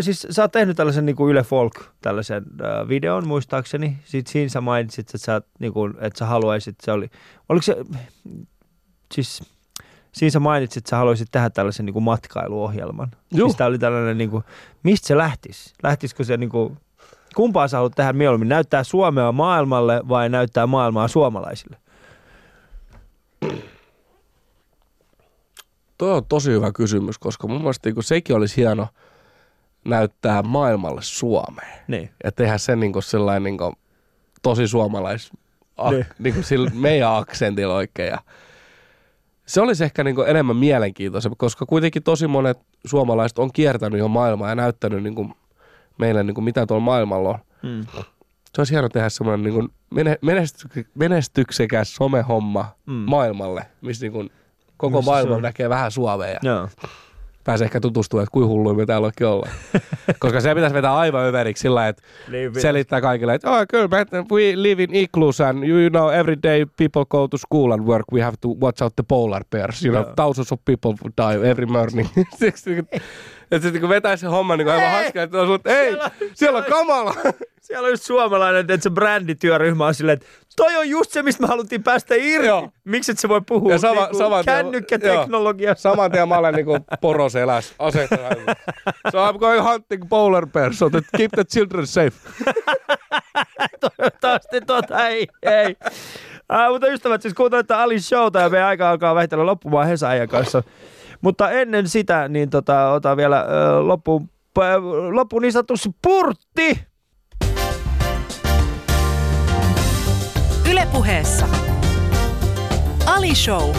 siis sä oot tehnyt tällaisen niin kuin Yle Folk, tällaisen äh, videon muistaakseni. Sitten siinä sä mainitsit, että sä, niin kuin, että sä haluaisit, se oli, oliko se, siis siinä sä mainitsit, että sä haluaisit tehdä tällaisen niin kuin matkailuohjelman. Joo. Siis tää oli tällainen, niin kuin, mistä se lähtisi? Lähtisikö se niin kuin, kumpaa sä haluat tehdä mieluummin? Näyttää Suomea maailmalle vai näyttää maailmaa suomalaisille? Toi on tosi hyvä kysymys, koska mun mielestä niin sekin olisi hieno näyttää maailmalle Suomeen. Niin. Ja tehdä sen niin sellainen niin tosi suomalais, Niin. niin. Niin sillä meidän aksentilla oikein. Ja se olisi ehkä niin enemmän mielenkiintoista, koska kuitenkin tosi monet suomalaiset on kiertänyt jo maailmaa ja näyttänyt niin meille, niin mitä tuolla maailmalla on. Mm. Se olisi hieno tehdä semmoinen niin menesty, menestyksekäs somehomma Mm. maailmalle, missä niin kuin koko Missä maailma näkee vähän Suomea ja Joo. pääsee ehkä tutustumaan, että kuinka hulluja me täällä oikein ollaan. Koska se pitäisi vetää aivan överiksi sillä että Niin, selittää kaikille, että oh, kyllä, me- we live in igloos and you know every day people go to school and work, we have to watch out the polar bears. You know, thousands of people die every morning. Että sitten kun vetää se homma niin aivan hauskaa, että on että ei, siellä, siellä on kamala. Siellä on just suomalainen, että se brändityöryhmä on silleen, että toi on just se, mistä me haluttiin päästä irti. Joo. Miksi et se voi puhua Ja sama- saman tien- kännykkäteknologiasta? Saman tien mä olen niinku poroseläs asettuna. So I'm going hunting polar bears, so that keep the children safe. Toivottavasti tota ei. ei. Äh, mutta ystävät, siis kuuntelette Ali Showta ja meidän aika alkaa vähitellen loppumaan Hesajan kanssa. Mutta ennen sitä, niin tota, otan vielä äh, loppuun, äh, loppuun niin sanottu spurtti. Ylepuheessa Ali Show.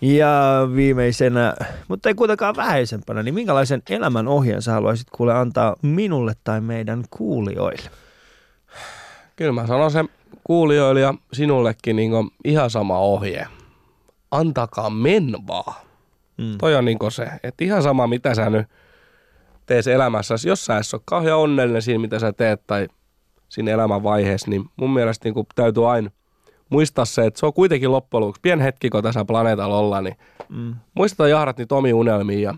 Ja viimeisenä, mutta ei kuitenkaan vähäisempänä, niin minkälaisen elämän ohjeen sä haluaisit kuule antaa minulle tai meidän kuulijoille? Kyllä mä sanon sen kuulijoille ja sinullekin niin ihan sama ohje. Antakaa men vaan. Mm. Toi on niin se, että ihan sama mitä sä nyt teet elämässäsi. Jos sä et ole kauhean onnellinen siinä, mitä sä teet tai siinä elämän vaiheessa, niin mun mielestä niin täytyy aina muistaa se, että se on kuitenkin loppujen lopuksi pieni hetki, kun tässä planeetalla ollaan, niin Mm. muistetaan jahdat niitä omia unelmia ja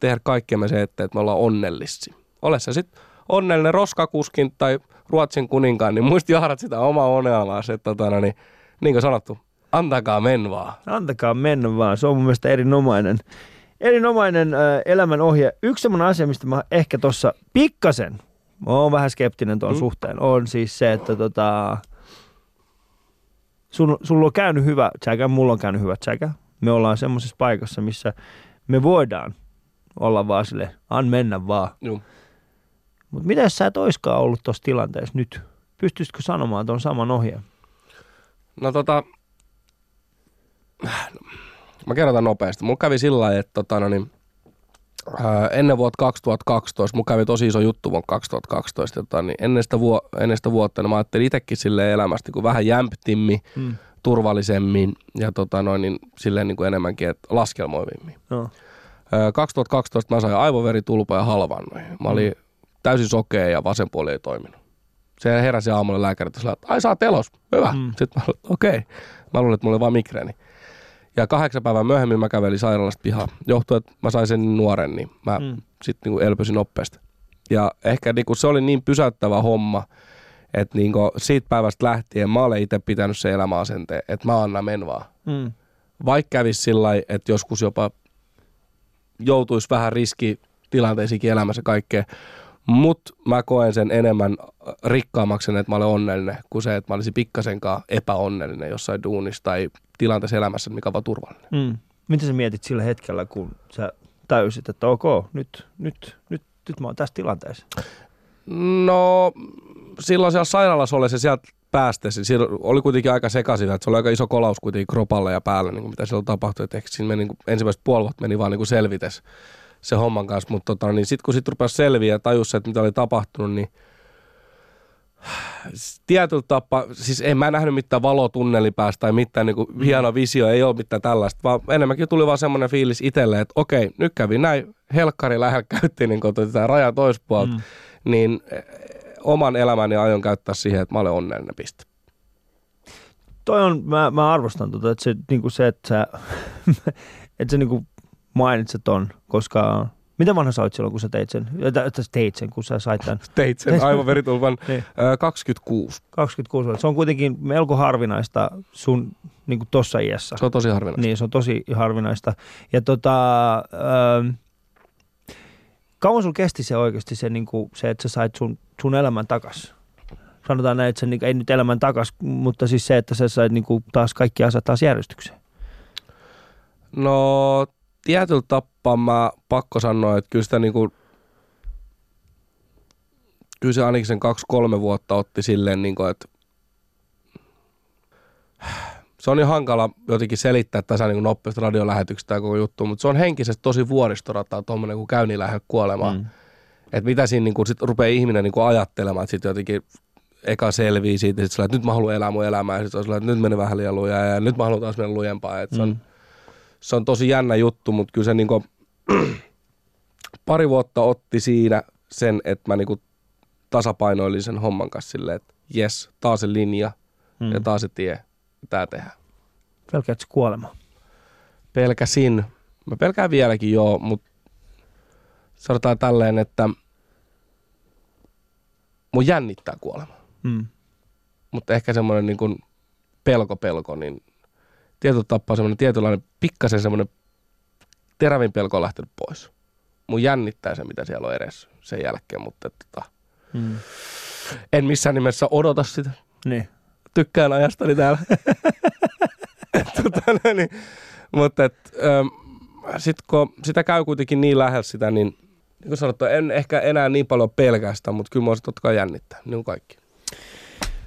tehdä kaikkemme se, että, että me ollaan onnellisia. Ole sä sitten onnellinen roskakuskin tai Ruotsin kuninkaan, niin muista jahdat sitä omaa unelmaa, että tota, no niin, niin kuin sanottu, antakaa men vaan. Antakaa mennä vaan, se on mun mielestä erinomainen, erinomainen äh, elämän ohje. Yksi semmoinen asia, mistä mä ehkä tuossa pikkasen, mä oon vähän skeptinen tuon mm. Suhteen, on siis se, että tota, sun, sulla on käynyt hyvä tsäkä, mulla on käynyt hyvä tsäkä. Me ollaan semmoisessa paikassa, missä me voidaan olla vaan sille, an mennä vaan. Juu. Mutta mitä jos sä et oiskaan ollut tuossa tilanteessa nyt? Pystyisitkö sanomaan tuon saman ohjeen? No tota, mä kerron tämän nopeasti. Mulla kävi sillä lailla, että tota, no niin, ennen vuotta 2012, mulla kävi tosi iso juttu vuonna 2012, tota, niin ennen, sitä vuo, ennen sitä vuotta, niin mä ajattelin itsekin sille elämästä kun vähän jämptimmin, Mm. turvallisemmin ja tota, noin, niin, silleen niin kuin enemmänkin, että laskelmoivimmin. No. Ää, 2012 mä sain aivoveritulpa ja halvannoin. Mä olin täysin sokea ja vasen puoli ei toiminut. Se heräsi aamulla sanoi, että ai saa telos, hyvä. Mm. Sitten mä okei. Okay. Mä luulin, että mulla oli vaan migreeni. Ja kahdeksan päivän myöhemmin mä kävelin sairaalasta pihaan. Johtui, että mä sain sen nuoren, niin mä Mm. sitten niin elpysin nopeasti. Ja ehkä niin kuin se oli niin pysäyttävä homma, että niin kuin siitä päivästä lähtien mä olen itse pitänyt se elämäasenteen, että mä annan men vaan Mm. vaikka kävisi sillä että joskus jopa joutuisi vähän riskitilanteisiinkin elämässä kaikkea, mutta mä koen sen enemmän rikkaammaksi, että mä olen onnellinen, kuin se, että mä olisin pikkasenkaan epäonnellinen jossain duunissa tai tilanteessa elämässä, mikä on vaan turvallinen. Mm. Mitä sä mietit sillä hetkellä, kun sä täysit, että ok, nyt, nyt, nyt, nyt mä oon tässä tilanteessa? No, silloin siellä sairaalassa ollessa sieltä päästessä, siellä oli kuitenkin aika sekaisin, että se oli aika iso kolaus kuitenkin kropalle ja päälle, niin kuin mitä siellä tapahtui. Että ehkä siinä meni, niin kuin, ensimmäiset puoli vuotta meni vaan niin kuin selvites se homman kanssa, mutta tota, niin sitten kun sitten rupesi selviä ja tajusi, että mitä oli tapahtunut, niin tietyllä tapaa, siis en mä nähnyt mitään valotunneli päästä tai mitään niin kuin hieno visio, ei ole mitään tällaista, vaan enemmänkin tuli vaan semmoinen fiilis itselle, että okei, nyt kävi näin, helkkari lähellä käytiin niin tätä raja toispuolta, Mm. mm. niin eh, oman elämäni aion käyttää siihen, että mä olen onnellinen piste. Toi on, mä, mä arvostan tota, että se, niinku se että sä, että sä niinku mainitset ton, koska Mitä vanha sä olit silloin, kun sä teit sen? Teit sen, kun sä sait tämän? Teit sen aivan veritulvan Niin. ö, 26. 26 vuotta. Se on kuitenkin melko harvinaista sun niin kuin tossa iässä. Se on tosi harvinaista. Niin, se on tosi harvinaista. Ja tota, ähm, kauan sulla kesti se oikeasti se, niin kuin, se että sä sait sun, sun elämän takas? Sanotaan näin, että se, niin, ei nyt elämän takas, mutta siis se, että sä sait niin kuin, taas kaikki asiat taas järjestykseen. No tietyllä tapaa mä pakko sanoa, että kyllä sitä niinku, kyllä se ainakin sen kaksi-kolme vuotta otti silleen, niinku, että se on niin hankala jotenkin selittää tässä niin nopeasti radiolähetyksestä tämä koko juttu, mutta se on henkisesti tosi vuoristorataa tuommoinen, kun käy niin lähde kuolemaan. Mm. Että mitä siinä niin kuin, sit rupeaa ihminen niin kuin ajattelemaan, että sitten jotenkin eka selvii siitä, että, että nyt mä haluan elää mun elämää, ja sitten on sellainen, että nyt meni vähän liian lujaa, ja nyt mä haluan taas mennä lujempaa. Että se, on, Mm. Se on tosi jännä juttu, mutta kyllä se niin kuin, pari vuotta otti siinä sen, että mä niin kuin tasapainoilin sen homman kanssa silleen, että jes, taas se linja Mm. ja taas se tie, tää tehdään. Pelkäätkö kuolema? pelkäsin. Mä pelkään vieläkin joo, mutta sanotaan tälleen, että mun jännittää kuolema. Mm. Mutta ehkä semmoinen niin kuin pelko pelko, niin tietyllä tapaa semmoinen tietynlainen pikkasen semmoinen terävin pelko on lähtenyt pois. Mun jännittää se, mitä siellä on edessä sen jälkeen, mutta tota, Mm. en missään nimessä odota sitä. Niin. Tykkään ajastani täällä. tota, niin, mutta et, ähm, sit kun sitä käy kuitenkin niin lähellä sitä, niin niin kuin sanottu, en ehkä enää niin paljon pelkästä, mutta kyllä mua se totta kai jännittää, niin kuin kaikki.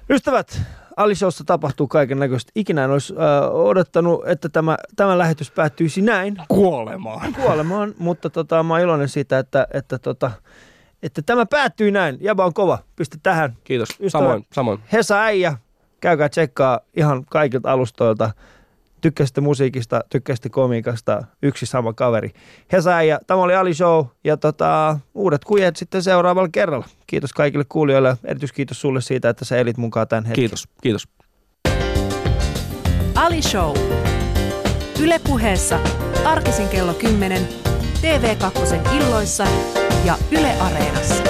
Ystävät, Alishowssa tapahtuu kaiken näköistä. Ikinä en olisi äh, odottanut, että tämä, tämä lähetys päättyisi näin Kuolemaan. kuolemaan, mutta tota, mä oon iloinen siitä, että, että, tota, että tämä päättyy näin. Jäbä on kova. Pistä tähän. Kiitos. Ystävä- Samoin, samoin. Hesa Äijä, käykää tsekkaa ihan kaikilta alustoilta. Tykkäsitte musiikista, tykkäsitte komiikasta, yksi sama kaveri. Hesa Äijä, tämä oli Ali Show ja tota, uudet kujet sitten seuraavalla kerralla. Kiitos kaikille kuulijoille. Erityiskiitos sulle siitä, että sä elit mukaan tämän hetken. Kiitos, kiitos. Ali Show. Yle puheessa arkisin kello 10, TV2 illoissa ja Yle Areenassa.